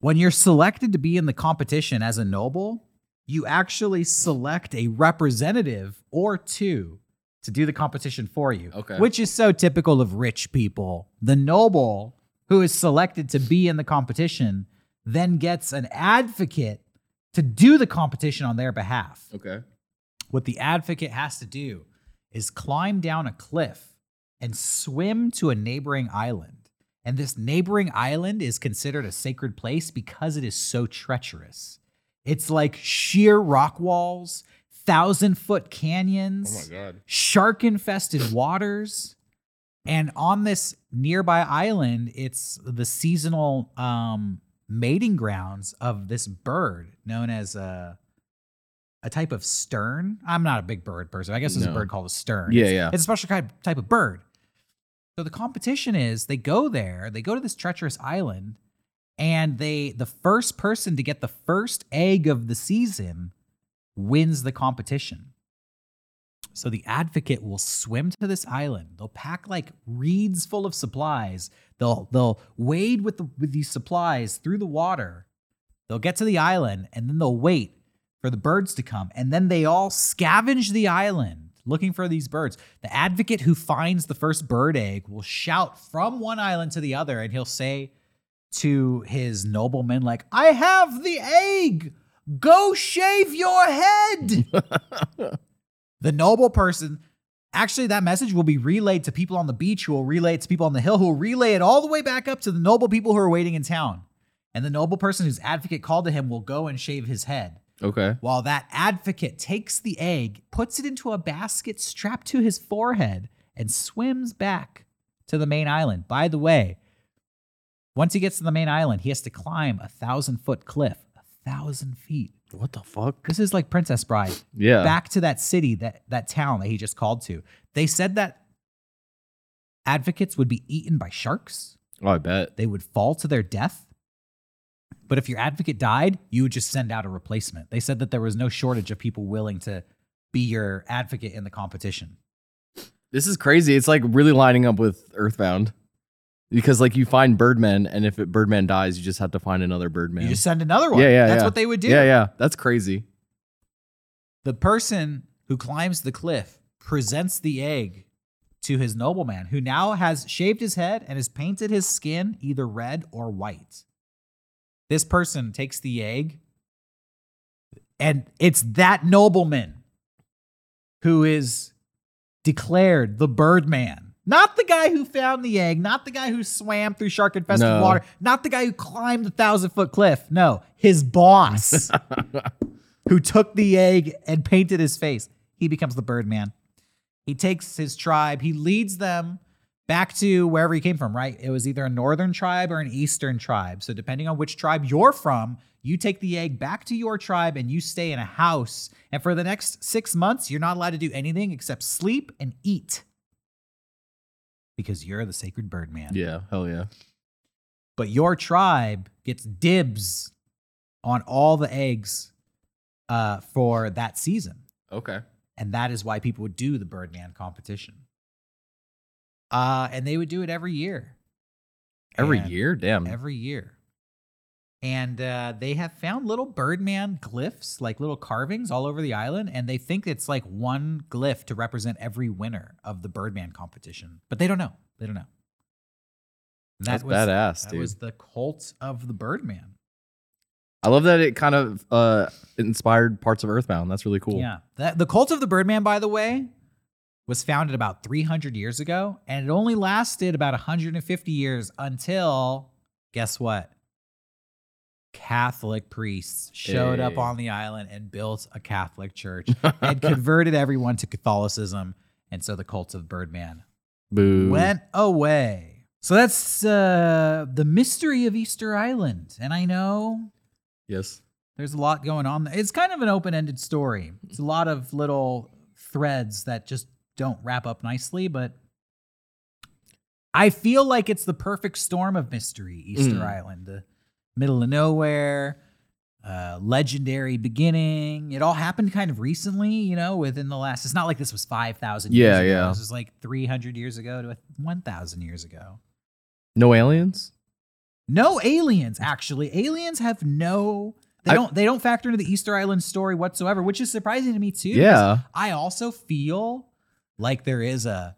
S1: When you're selected to be in the competition as a noble, you actually select a representative or two to do the competition for you.
S2: Okay.
S1: Which is so typical of rich people. The noble who is selected to be in the competition then gets an advocate to do the competition on their behalf.
S2: Okay.
S1: What the advocate has to do is climb down a cliff and swim to a neighboring island. And this neighboring island is considered a sacred place because it is so treacherous. It's like sheer rock walls, thousand foot canyons,
S2: god.
S1: shark infested waters. And on this nearby island, it's the seasonal um, mating grounds of this bird known as a, a type of stern. I'm not a big bird person. I guess there's a bird called a stern.
S2: Yeah,
S1: It's-
S2: yeah.
S1: It's a special kind type of bird. So the competition is they go there, they go to this treacherous island, and they the first person to get the first egg of the season wins the competition. So the advocate will swim to this island. They'll pack like reeds full of supplies. They'll they'll wade with the with these supplies through the water. They'll get to the island and then they'll wait for the birds to come. And then they all scavenge the island looking for these birds. The advocate who finds the first bird egg will shout from one island to the other and he'll say to his noblemen like, "I have the egg. Go shave your head." the noble person actually that message will be relayed to people on the beach who will relay it to people on the hill who will relay it all the way back up to the noble people who are waiting in town and the noble person whose advocate called to him will go and shave his head
S2: Okay.
S1: while that advocate takes the egg puts it into a basket strapped to his forehead and swims back to the main island by the way once he gets to the main island he has to climb a thousand foot cliff a thousand feet
S2: What the fuck?
S1: this is like princess bride
S2: Yeah.
S1: back to that city, that that town that he just called to. They said that advocates would be eaten by sharks.
S2: Oh, I bet.
S1: They would fall to their death. But if your advocate died, you would just send out a replacement. They said that there was no shortage of people willing to be your advocate in the competition.
S2: This is crazy. It's like really lining up with Earthbound. Because like you find Birdman, and if it, Birdman dies, you just have to find another Birdman.
S1: You just send another one.
S2: Yeah, yeah,
S1: That's
S2: yeah.
S1: what they would do.
S2: Yeah, yeah. That's crazy.
S1: The person who climbs the cliff presents the egg to his nobleman, who now has shaved his head and has painted his skin either red or white. This person takes the egg, and it's that nobleman who is declared the Birdman. Not the guy who found the egg, not the guy who swam through shark infested
S2: No.
S1: water, not the guy who climbed the thousand foot cliff. No, his boss who took the egg and painted his face. He becomes the Birdman. He takes his tribe, he leads them back to wherever he came from, right? It was either a northern tribe or an eastern tribe. So, depending on which tribe you're from, you take the egg back to your tribe and you stay in a house. And for the next six months, you're not allowed to do anything except sleep and eat because you're the sacred Birdman
S2: Yeah. Hell yeah.
S1: but your tribe gets dibs on all the eggs uh, for that season.
S2: Okay.
S1: And that is why people would do the Birdman competition. Uh, and they would do it every year.
S2: Every
S1: And-
S2: year? Damn.
S1: Every year. And uh, they have found little Birdman glyphs, like little carvings all over the island. And they think it's like one glyph to represent every winner of the Birdman competition. But they don't know. They don't know. And
S2: That's badass,
S1: that
S2: dude.
S1: was the cult of the Birdman.
S2: I love that it kind of uh inspired parts of Earthbound. That's really cool.
S1: Yeah. That, the cult of the Birdman, by the way, was founded about 300 years ago, and it only lasted about 150 years until, guess what? Catholic priests showed up on the island and built a Catholic church and converted everyone to Catholicism. And so the cult of Birdman
S2: Boo.
S1: went away. So that's uh, the mystery of Easter Island. And I know
S2: Yes.
S1: There's a lot going on. It's kind of an open-ended story. It's a lot of little threads that just don't wrap up nicely, but I feel like it's the perfect storm of mystery, Easter
S2: Mm.
S1: Island. The middle of nowhere, uh, legendary beginning. It all happened kind of recently, you know, within the last. It's not like this was five thousand. years
S2: Yeah,
S1: ago.
S2: yeah.
S1: This was like three hundred years ago to one thousand years ago.
S2: No aliens?
S1: No aliens, actually. Aliens have no. They
S2: I-
S1: don't. They don't factor into the Easter Island story whatsoever, which is surprising to me too.
S2: Yeah.
S1: I also feel like there is a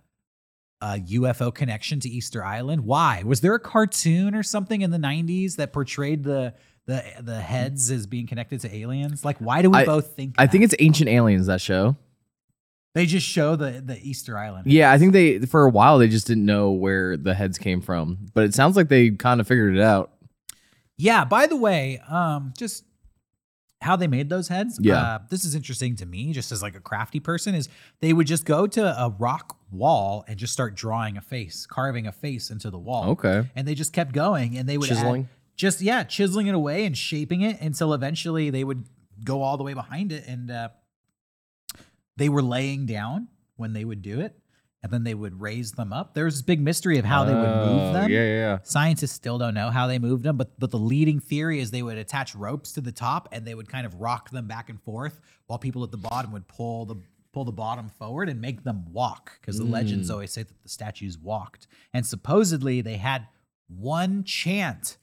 S1: a UFO connection to Easter Island. Why? Was there a cartoon or something in the '90s that portrayed the the the heads as being connected to aliens? Like, why do we
S2: I-
S1: both think?
S2: I think it's Ancient Aliens that show.
S1: they just show the the Easter Island.
S2: Yeah, I think they for a while they just didn't know where the heads came from, but it sounds like they kind of figured it out.
S1: Yeah. By the way, um, just how they made those heads.
S2: Yeah.
S1: Uh, this is interesting to me, just as like a crafty person, is they would just go to a rock wall and just start drawing a face, carving a face into the wall.
S2: Okay.
S1: And they just kept going, and they would add- just yeah, chiseling it away and shaping it until eventually they would go all the way behind it, and uh, they were laying down when they would do it, and then they would raise them up. There's this big mystery of how they would
S2: Oh,
S1: move them.
S2: Yeah, yeah.
S1: Scientists still don't know how they moved them, but but the leading theory is they would attach ropes to the top and they would kind of rock them back and forth while people at the bottom would pull the pull the bottom forward and make them walk because the legends
S2: Mm.
S1: always say that the statues walked. And supposedly they had one chant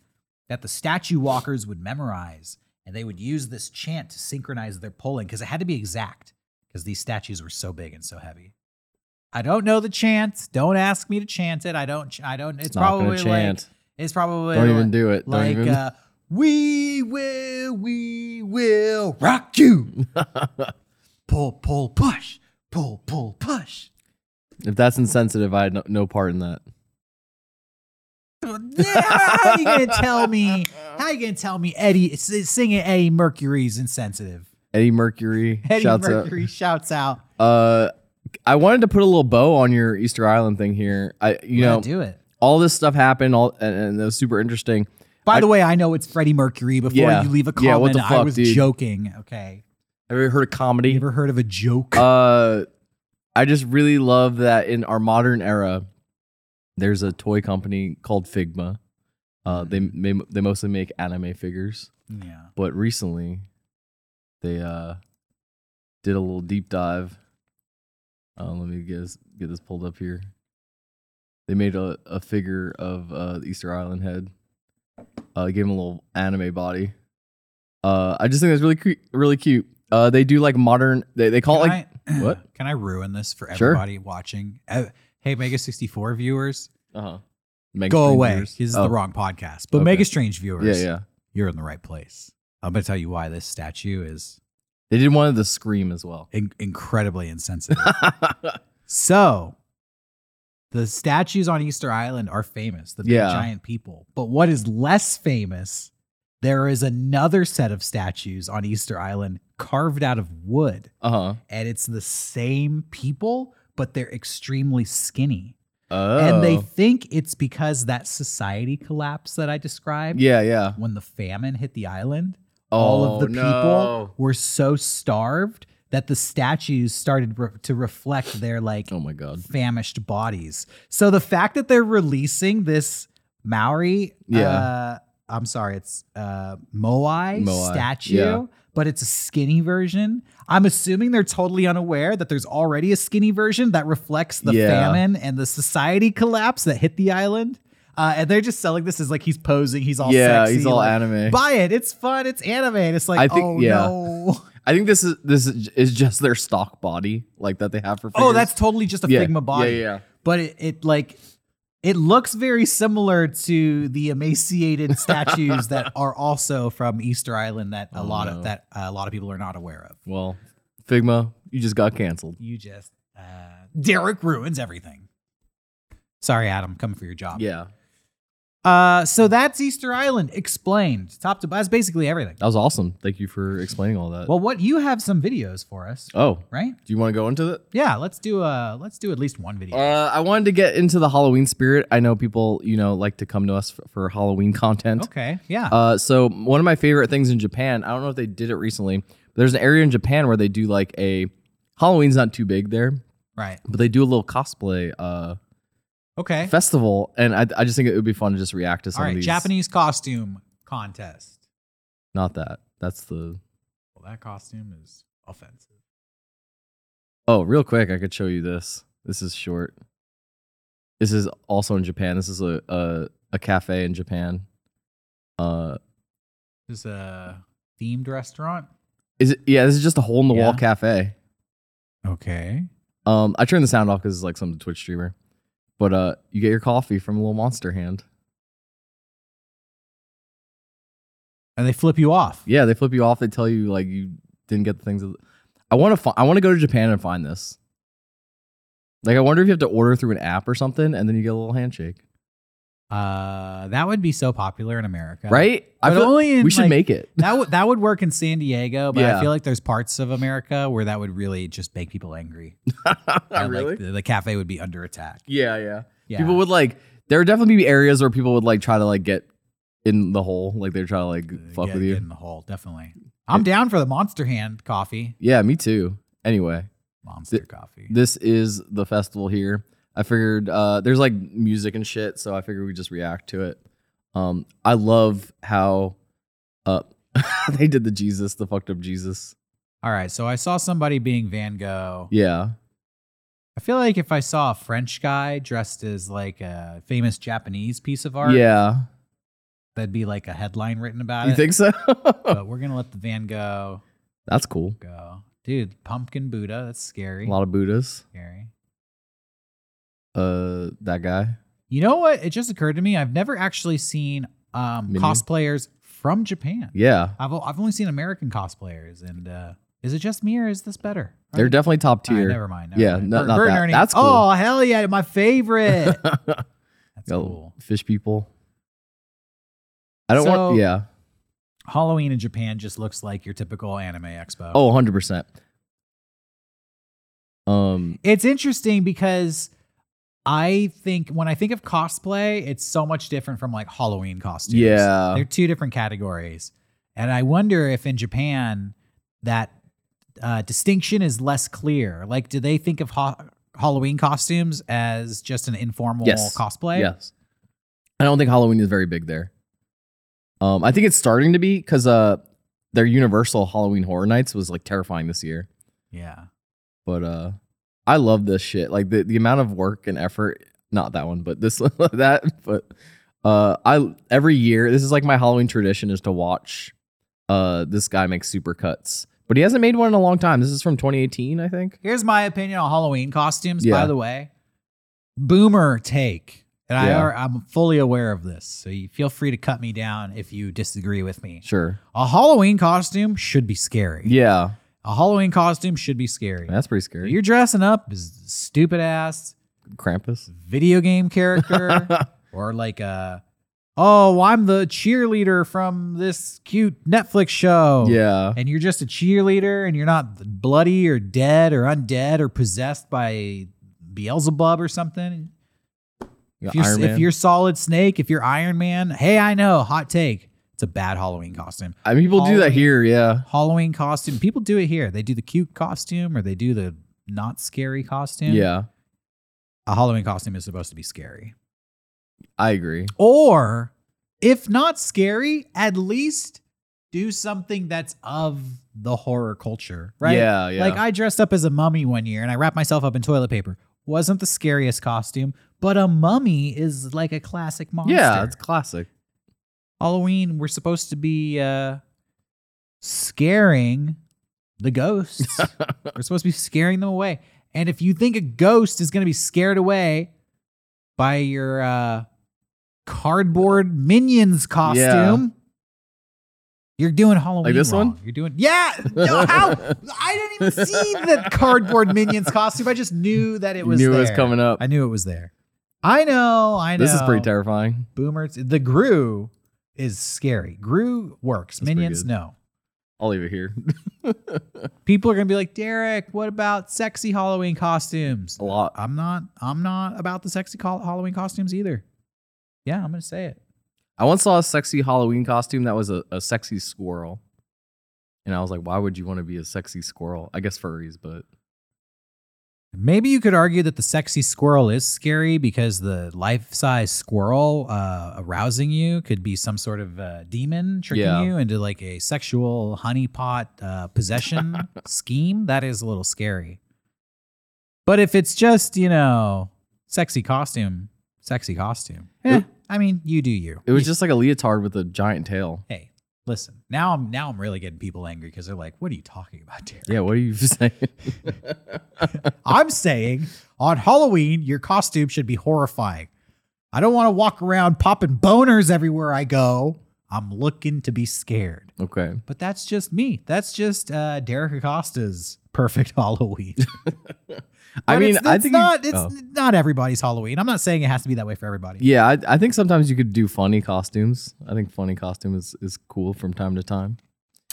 S1: that the statue walkers would memorize and they would use this chant to synchronize their pulling because it had to be exact because these statues were so big and so heavy. I don't know the chant. Don't ask me to chant it. I don't. ch- I don't. It's,
S2: gonna
S1: probably like
S2: chant.
S1: it's probably
S2: Don't
S1: like,
S2: even do it. Don't
S1: like
S2: even.
S1: uh, we will, we will rock you. pull, pull, push, pull, pull, push.
S2: if that's insensitive, I had no, no part in that.
S1: Yeah, how you gonna tell me? How are you gonna tell me Eddie singing Eddie Mercury's insensitive?
S2: Eddie Mercury
S1: Eddie
S2: shouts
S1: Mercury shouts out.
S2: out. Uh, I wanted to put a little bow on your Easter Island thing here. I, you know,
S1: do it.
S2: all this stuff happened, all and, and it was super interesting.
S1: By
S2: I-
S1: the way, I know it's Freddie Mercury. Before
S2: Yeah.
S1: you leave a
S2: Yeah,
S1: comment,
S2: what the
S1: I was
S2: dude?
S1: joking. Okay,
S2: Have you ever heard of comedy?
S1: you ever heard of a joke?
S2: Uh, I just really love that in our modern era, there's a toy company called Figma. Uh, they they they mostly make anime figures,
S1: yeah.
S2: but recently, they uh did a little deep dive. Uh, let me get this, get this pulled up here. They made a, a figure of uh, the Easter Island head. Uh, gave him a little anime body. Uh, I just think that's really cute. Really cute. Uh, they do like modern. They, they call it like
S1: I,
S2: what?
S1: Can I ruin this for
S2: Sure.
S1: everybody watching? Uh, hey, Mega sixty four viewers,
S2: Uh huh.
S1: go away. This is
S2: oh,
S1: the wrong podcast. But
S2: Okay.
S1: Mega Strange viewers,
S2: Yeah, yeah.
S1: you're in the right place. I'm going to tell you why this statue is
S2: They did one of the scream as well.
S1: in- incredibly insensitive. so, the statues on Easter Island are famous, the big
S2: Yeah.
S1: giant people. But what is less famous, there is another set of statues on Easter Island carved out of wood.
S2: uh huh.
S1: And it's the same people, but they're extremely skinny.
S2: Oh.
S1: And they think it's because that society collapse that I described
S2: Yeah, yeah.
S1: when the famine hit the island. all of
S2: Oh,
S1: the people were so starved that the statues started re- to reflect their like
S2: Oh my god.
S1: famished bodies. So the fact that they're releasing this Maori,
S2: Yeah.
S1: uh, I'm sorry, it's uh, Moai,
S2: Moai,
S1: statue,
S2: yeah.
S1: but it's a skinny version. I'm assuming they're totally unaware that there's already a skinny version that reflects the
S2: Yeah.
S1: famine and the society collapse that hit the island. Uh, and they're just selling this as like he's posing, he's all
S2: yeah,
S1: sexy,
S2: he's all
S1: like,
S2: anime.
S1: Buy it, it's fun, it's anime. And it's like,
S2: I think-
S1: oh
S2: yeah.
S1: no.
S2: I think this is this is just their stock body, like that they have for.
S1: Oh, that's totally just a
S2: Yeah,
S1: Figma body.
S2: Yeah, yeah.
S1: but it, it like it looks very similar to the emaciated statues that are also from Easter Island that a
S2: Oh,
S1: lot
S2: no.
S1: of that uh, a lot of people are not aware of.
S2: Well, Figma, you just got canceled.
S1: You just uh, Derek ruins everything. Sorry, Adam, coming for your job.
S2: Yeah.
S1: Uh, so that's Easter Island explained, top to. Bottom. That's basically everything.
S2: That was awesome. Thank you for explaining all that.
S1: Well, what you have some videos for us,
S2: oh,
S1: right?
S2: do you want to go into it?
S1: Yeah, let's do uh let's do at least one video.
S2: Uh, I wanted to get into the Halloween spirit. I know people, you know, like to come to us for, for Halloween content.
S1: okay, yeah.
S2: Uh, so one of my favorite things in Japan, I don't know if they did it recently, but there's an area in Japan where they do like a Halloween's not too big there,
S1: right.
S2: but they do a little cosplay uh
S1: Okay.
S2: festival, and I, I just think it would be fun to just react to some
S1: All
S2: of
S1: right.
S2: these.
S1: Japanese costume contest.
S2: not that. That's the.
S1: Well, that costume is offensive.
S2: Oh, real quick, I could show you this. This is short. This is also in Japan. This is a a, a cafe in Japan. Uh,
S1: This is a themed restaurant.
S2: is it? Yeah, this is just a hole in the wall
S1: Yeah.
S2: cafe.
S1: Okay.
S2: Um, I turned the sound off because it's like some Twitch streamer. But uh, you get your coffee from a little monster hand.
S1: And they flip you off.
S2: Yeah, they flip you off. They tell you like you didn't get the things. That, I want to. Fi- I want to go to Japan and find this. Like, I wonder if you have to order through an app or something, and then you get a little handshake,
S1: Uh, that would be so popular in America,
S2: right? I
S1: But
S2: feel
S1: only in
S2: we should
S1: like,
S2: make it.
S1: that would that would work in San Diego, but I feel like there's parts of America where that would really just make people angry. And, like, the, the cafe would be under attack.
S2: yeah, yeah,
S1: Yeah.
S2: People would like. There would definitely be areas where people would like try to like get in the hole, like they're trying to like fuck
S1: get,
S2: with you.
S1: get in the hole. Definitely. I'm down for the Monster Hand coffee.
S2: Yeah, me too. Anyway,
S1: Monster coffee.
S2: this is the festival here. I figured uh, there's like music and shit, so I figured we just react to it. Um, I love how uh, they did the Jesus, the fucked up Jesus.
S1: All right, so I saw somebody being Van Gogh.
S2: Yeah,
S1: I feel like if I saw a French guy dressed as like a famous Japanese piece of art,
S2: yeah.
S1: that'd be like a headline written about
S2: You
S1: it.
S2: You think so?
S1: but we're gonna let the Van Gogh
S2: That's cool.
S1: go, dude. Pumpkin Buddha, that's scary.
S2: A lot of Buddhas.
S1: Scary.
S2: Uh, that guy.
S1: You know what? It just occurred to me. I've never actually seen um,
S2: Minion?
S1: cosplayers from Japan.
S2: Yeah,
S1: I've I've only seen American cosplayers, and uh, is it just me or is this better? Are
S2: they're
S1: they-
S2: definitely top
S1: right,
S2: tier.
S1: never mind. never
S2: Yeah,
S1: mind.
S2: no-
S1: Bert-
S2: not
S1: Bert
S2: that. That's cool.
S1: Oh hell yeah, my favorite. That's
S2: Yo,
S1: cool.
S2: Fish people. I don't
S1: So-
S2: want. Yeah.
S1: Halloween in Japan just looks like your typical anime expo.
S2: Oh, 100 percent. Um.
S1: It's interesting because I think when I think of cosplay, it's so much different from like Halloween costumes.
S2: Yeah.
S1: They're two different categories. And I wonder if in Japan that uh, distinction is less clear. Like, do they think of ha- Halloween costumes as just an informal
S2: Yes.
S1: cosplay?
S2: Yes. I don't think Halloween is very big there. Um, I think it's starting to be because uh, their Universal Halloween Horror Nights was like terrifying this year.
S1: Yeah.
S2: But uh, I love this shit. Like the, the amount of work and effort. Not that one, but this that. But uh, I every year this is like my Halloween tradition is to watch. Uh, this guy make super cuts, but he hasn't made one in a long time. This is from 2018, I think.
S1: Here's my opinion on Halloween costumes,
S2: Yeah.
S1: by the way. Boomer take. And
S2: Yeah.
S1: I, I'm fully aware of this. So you feel free to cut me down if you disagree with me.
S2: Sure.
S1: A Halloween costume should be scary.
S2: Yeah,
S1: A Halloween costume should be scary.
S2: that's pretty scary.
S1: You're dressing up as stupid ass
S2: Krampus.
S1: video game character or like a oh, I'm the cheerleader from this cute Netflix show.
S2: Yeah.
S1: And you're just a cheerleader and you're not bloody or dead or undead or possessed by Beelzebub or something. If you're, if you're Solid Snake, if you're Iron Man, hey, I know, hot take. It's a bad Halloween costume.
S2: I mean, people do that here. Yeah.
S1: Halloween costume. People do it here. They do the cute costume or they do the not scary costume.
S2: Yeah.
S1: A Halloween costume is supposed to be scary.
S2: I agree.
S1: Or if not scary, at least do something that's of the horror culture, right?
S2: Yeah, yeah.
S1: Like I dressed up as a mummy one year and I wrapped myself up in toilet paper. Wasn't the scariest costume, but a mummy is like a classic monster.
S2: Yeah, it's classic.
S1: Halloween, we're supposed to be uh scaring the ghosts. we're supposed to be scaring them away. And if you think a ghost is going to be scared away by your uh cardboard minions costume, you're doing Halloween
S2: this
S1: wrong.
S2: one?
S1: You're doing Yeah, no, how? I didn't even see the cardboard minions costume. I just knew that it
S2: You
S1: was
S2: knew it was coming up.
S1: I knew it was there. I know, I know.
S2: This is pretty terrifying.
S1: Boomers. The Gru is scary. Gru works.
S2: pretty
S1: Minions, no.
S2: I'll leave it here.
S1: People are gonna be like, Derek, what about sexy Halloween costumes?
S2: a lot.
S1: I'm not. I'm not about the sexy col- Halloween costumes either. Yeah, I'm gonna say it.
S2: I once saw a sexy Halloween costume that was a, a sexy squirrel. And I was like, why would you want to be a sexy squirrel? I guess furries, but
S1: Maybe you could argue that the sexy squirrel is scary because the life-size squirrel uh, arousing you could be some sort of uh, demon tricking
S2: Yeah.
S1: you into like a sexual honeypot uh, possession scheme. That is a little scary. But if it's just you know sexy costume, sexy costume. Eh,
S2: It-
S1: I mean, you do you.
S2: it was just like a leotard with a giant tail.
S1: hey. Listen, now I'm now I'm really getting people angry because they're like, "What are you talking about, Derek?"
S2: Yeah, what are you saying?
S1: I'm saying on Halloween, your costume should be horrifying. I don't want to walk around popping boners everywhere I go. I'm looking to be scared.
S2: okay.
S1: But that's just me. That's just uh, Derek Acosta's perfect Halloween.
S2: I mean,
S1: it's,
S2: I
S1: it's
S2: think you-
S1: not. It's
S2: oh.
S1: not everybody's Halloween. I'm not saying it has to be that way for everybody.
S2: Yeah, I, I think sometimes you could do funny costumes. I think funny costume is, is cool from time to time.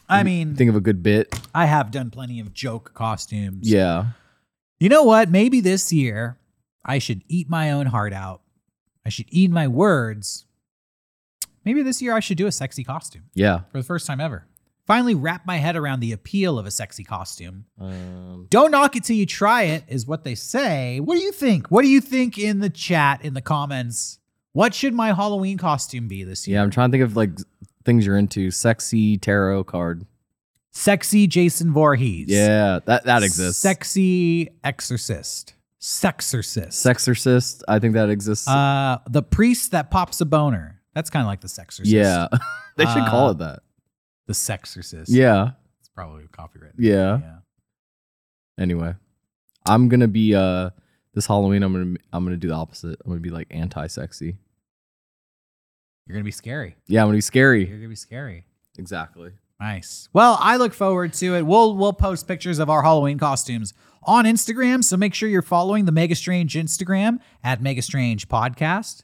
S1: I mean,
S2: Think of a good bit.
S1: I have done plenty of joke costumes.
S2: Yeah.
S1: You know what? Maybe this year I should eat my own heart out. I should eat my words. Maybe this year I should do a sexy costume
S2: Yeah.
S1: for the first time ever. Finally, wrap my head around the appeal of a sexy costume.
S2: Um,
S1: Don't knock it till you try it, is what they say. What do you think? What do you think in the chat, in the comments? What should my Halloween costume be this year?
S2: yeah, I'm trying to think of like things you're into. Sexy tarot card.
S1: Sexy Jason Voorhees.
S2: Yeah, that that exists.
S1: Sexy exorcist. Sexorcist.
S2: Sexorcist. I think that exists.
S1: Uh, the priest that pops a boner. That's kind of like the sexorcist.
S2: yeah. they should call
S1: Uh,
S2: it that.
S1: The sexorcist.
S2: Yeah.
S1: It's probably copyrighted.
S2: Yeah.
S1: Yeah.
S2: Anyway, I'm gonna be uh this Halloween. I'm gonna I'm gonna do the opposite. I'm gonna be like anti-sexy.
S1: You're going to be scary.
S2: Yeah, I'm gonna be scary.
S1: You're going to be scary.
S2: Exactly.
S1: Nice. Well, I look forward to it. We'll we'll post pictures of our Halloween costumes on Instagram, so make sure you're following the Mega Strange Instagram at Mega Strange Podcast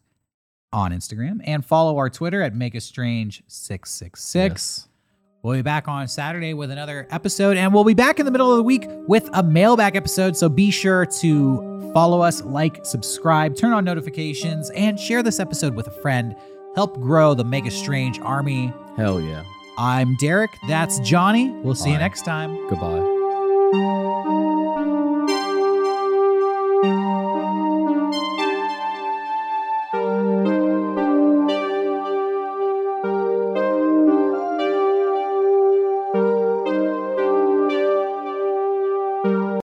S1: on Instagram and follow our Twitter at Mega Strange 666.
S2: Yes.
S1: We'll be back on Saturday with another episode, and we'll be back in the middle of the week with a mailbag episode. So be sure to follow us, like, subscribe, turn on notifications, and share this episode with a friend. Help grow the Mega Strange army.
S2: Hell yeah.
S1: I'm Derek. That's Johnny. We'll see you next time.
S2: Goodbye.